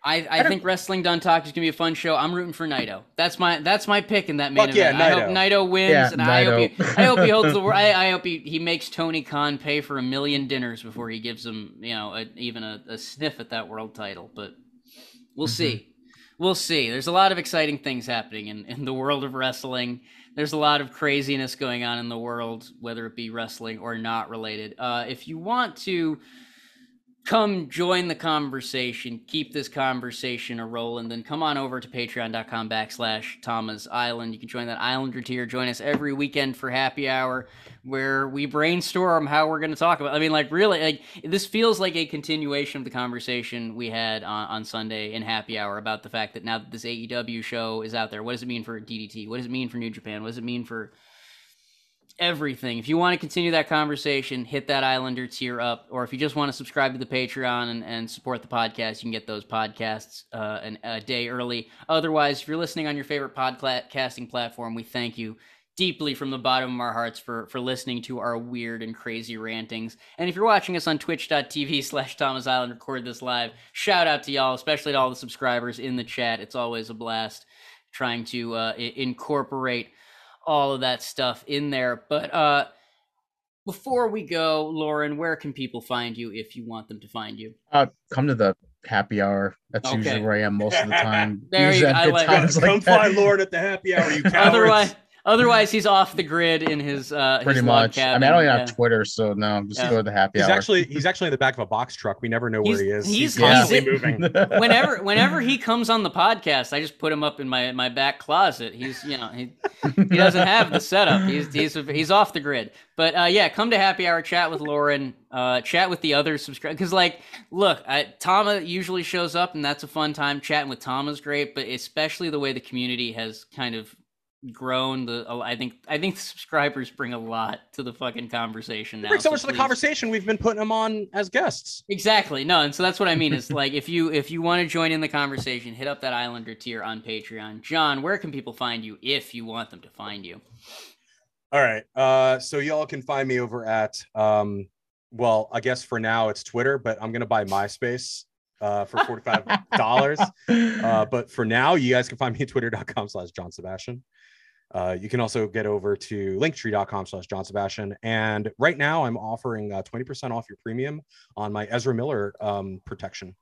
I I, don't- think wrestling Dontaku is gonna be a fun show. I'm rooting for Naito. That's my that's my pick in that main Fuck yeah, event. I hope Naito. Naito wins, Yeah, and I hope he Naito. I hope he holds the. wor- I, I hope he, he makes Tony Khan pay for a million dinners before he gives him you know a, even a, a sniff at that world title. But we'll Mm-hmm. see. We'll see. There's a lot of exciting things happening in, in the world of wrestling. There's a lot of craziness going on in the world, whether it be wrestling or not related. Uh, if you want to come join the conversation, keep this conversation a rolling, then come on over to patreon.com backslash Tama's Island. You can join that Islander tier. Join us every weekend for happy hour where we brainstorm how we're going to talk about. I mean, like really, like this feels like a continuation of the conversation we had on, on Sunday in happy hour about the fact that now that this AEW show is out there, what does it mean for DDT? What does it mean for New Japan? What does it mean for everything. If you want to continue that conversation, hit that Islander tier up. Or if you just want to subscribe to the Patreon and, and support the podcast, you can get those podcasts uh, an, a day early. Otherwise, if you're listening on your favorite podcasting platform, we thank you deeply from the bottom of our hearts for, for listening to our weird and crazy rantings. And if you're watching us on twitch.tv slash Tama's Island, record this live, shout out to y'all, especially to all the subscribers in the chat. It's always a blast trying to uh, incorporate all of that stuff in there. But uh before we go, Lauren, where can people find you if you want them to find you? Uh, come to the happy hour. That's Okay. usually where I am most of the time. There you go. I like- times Come like that. find Lauren at the happy hour, you cowards. Otherwise otherwise he's off the grid in his uh Pretty his log much. I mean, I don't even Yeah. have Twitter, so no, I'm just Yeah. go to the happy He's hour. actually he's actually in the back of a box truck. We never know where he is. he's- constantly he's- moving. whenever whenever he comes on the podcast, I just put him up in my my back closet. He's you know he he doesn't have the setup. He's he's he's off the grid. But uh, yeah, come to happy hour, chat with Lauren, uh, chat with the other subscribe. Because like, look, I, Tama usually shows up, and that's a fun time. Chatting with Tama's great, but especially the way the community has kind of grown. The I think I think the subscribers bring a lot to the fucking conversation now. Bring so, so much to the conversation. We've been putting them on as guests. Exactly. No, and so that's what I mean. Is like if you if you want to join in the conversation, hit up that Islander tier on Patreon. John, where can people find you if you want them to find you? All right. Uh, so y'all can find me over at um, well, I guess for now it's Twitter, but I'm gonna buy MySpace uh, for $45. uh, but for now, you guys can find me at twitter.com slash John Sebastian. Uh, you can also get over to linktree.com slash John Sebastian. And right now, I'm offering uh, 20% off your premium on my Ezra Miller um, protection.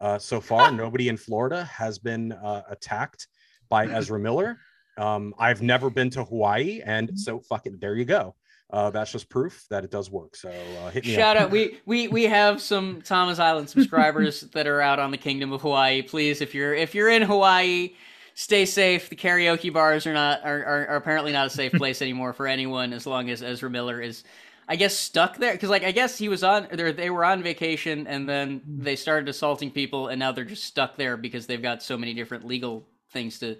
Uh, so far, nobody in Florida has been uh, attacked by Ezra Miller. Um, I've never been to Hawaii, and so fucking there you go uh, that's just proof that it does work. So uh, hit me Shout up. out. We we we have some Tama's Island subscribers that are out on the Kingdom of Hawaii. Please, if you're if you're in Hawaii, stay safe. The karaoke bars are not are, are, are apparently not a safe place anymore for anyone as long as Ezra Miller is. I guess stuck there because like I guess he was on they they were on vacation and then they started assaulting people and now they're just stuck there because they've got so many different legal things to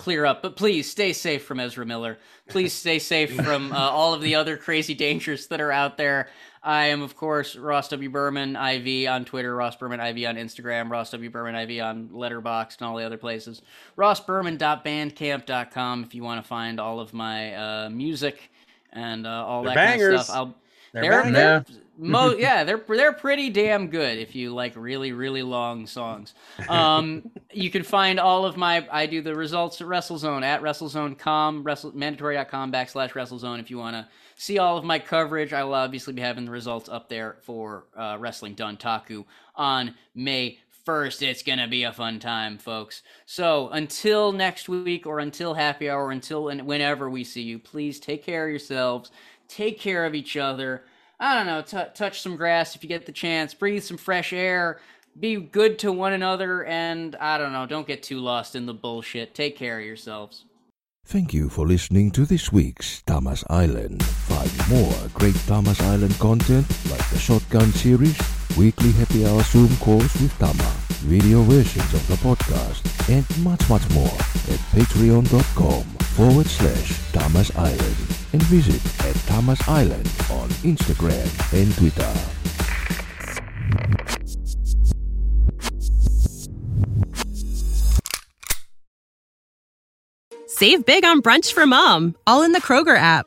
clear up. But please stay safe from Ezra Miller. Please stay safe from uh, all of the other crazy dangers that are out there. I am, of course, Ross W. Berman IV on Twitter, Ross Berman IV on Instagram, Ross W. Berman IV on Letterboxd and all the other places. RossBerman.bandcamp.com if you want to find all of my uh, music and uh, all They're that bangers. kind of stuff. I'll, They're, they're, bangers. they're Mo- yeah, they're they're pretty damn good if you like really really long songs. Um, you can find all of my I do the results at WrestleZone at WrestleZone.com, wrestle, mandatory.com backslash WrestleZone if you want to see all of my coverage. I will obviously be having the results up there for uh, Wrestling Dontaku on May first. It's gonna be a fun time, folks. So until next week, or until happy hour, until and whenever we see you, please take care of yourselves. Take care of each other. I don't know, t- touch some grass if you get the chance, breathe some fresh air, be good to one another, and I don't know, don't get too lost in the bullshit. Take care of yourselves. Thank you for listening to this week's Tama's Island. Find more great Tama's Island content like the Shotgun series, weekly happy hour Zoom calls with Tama, video versions of the podcast, and much, much more at patreon.com forward slash Tama's Island and visit at Tama's Island on Instagram and Twitter. Save big on brunch for mom, all in the Kroger app.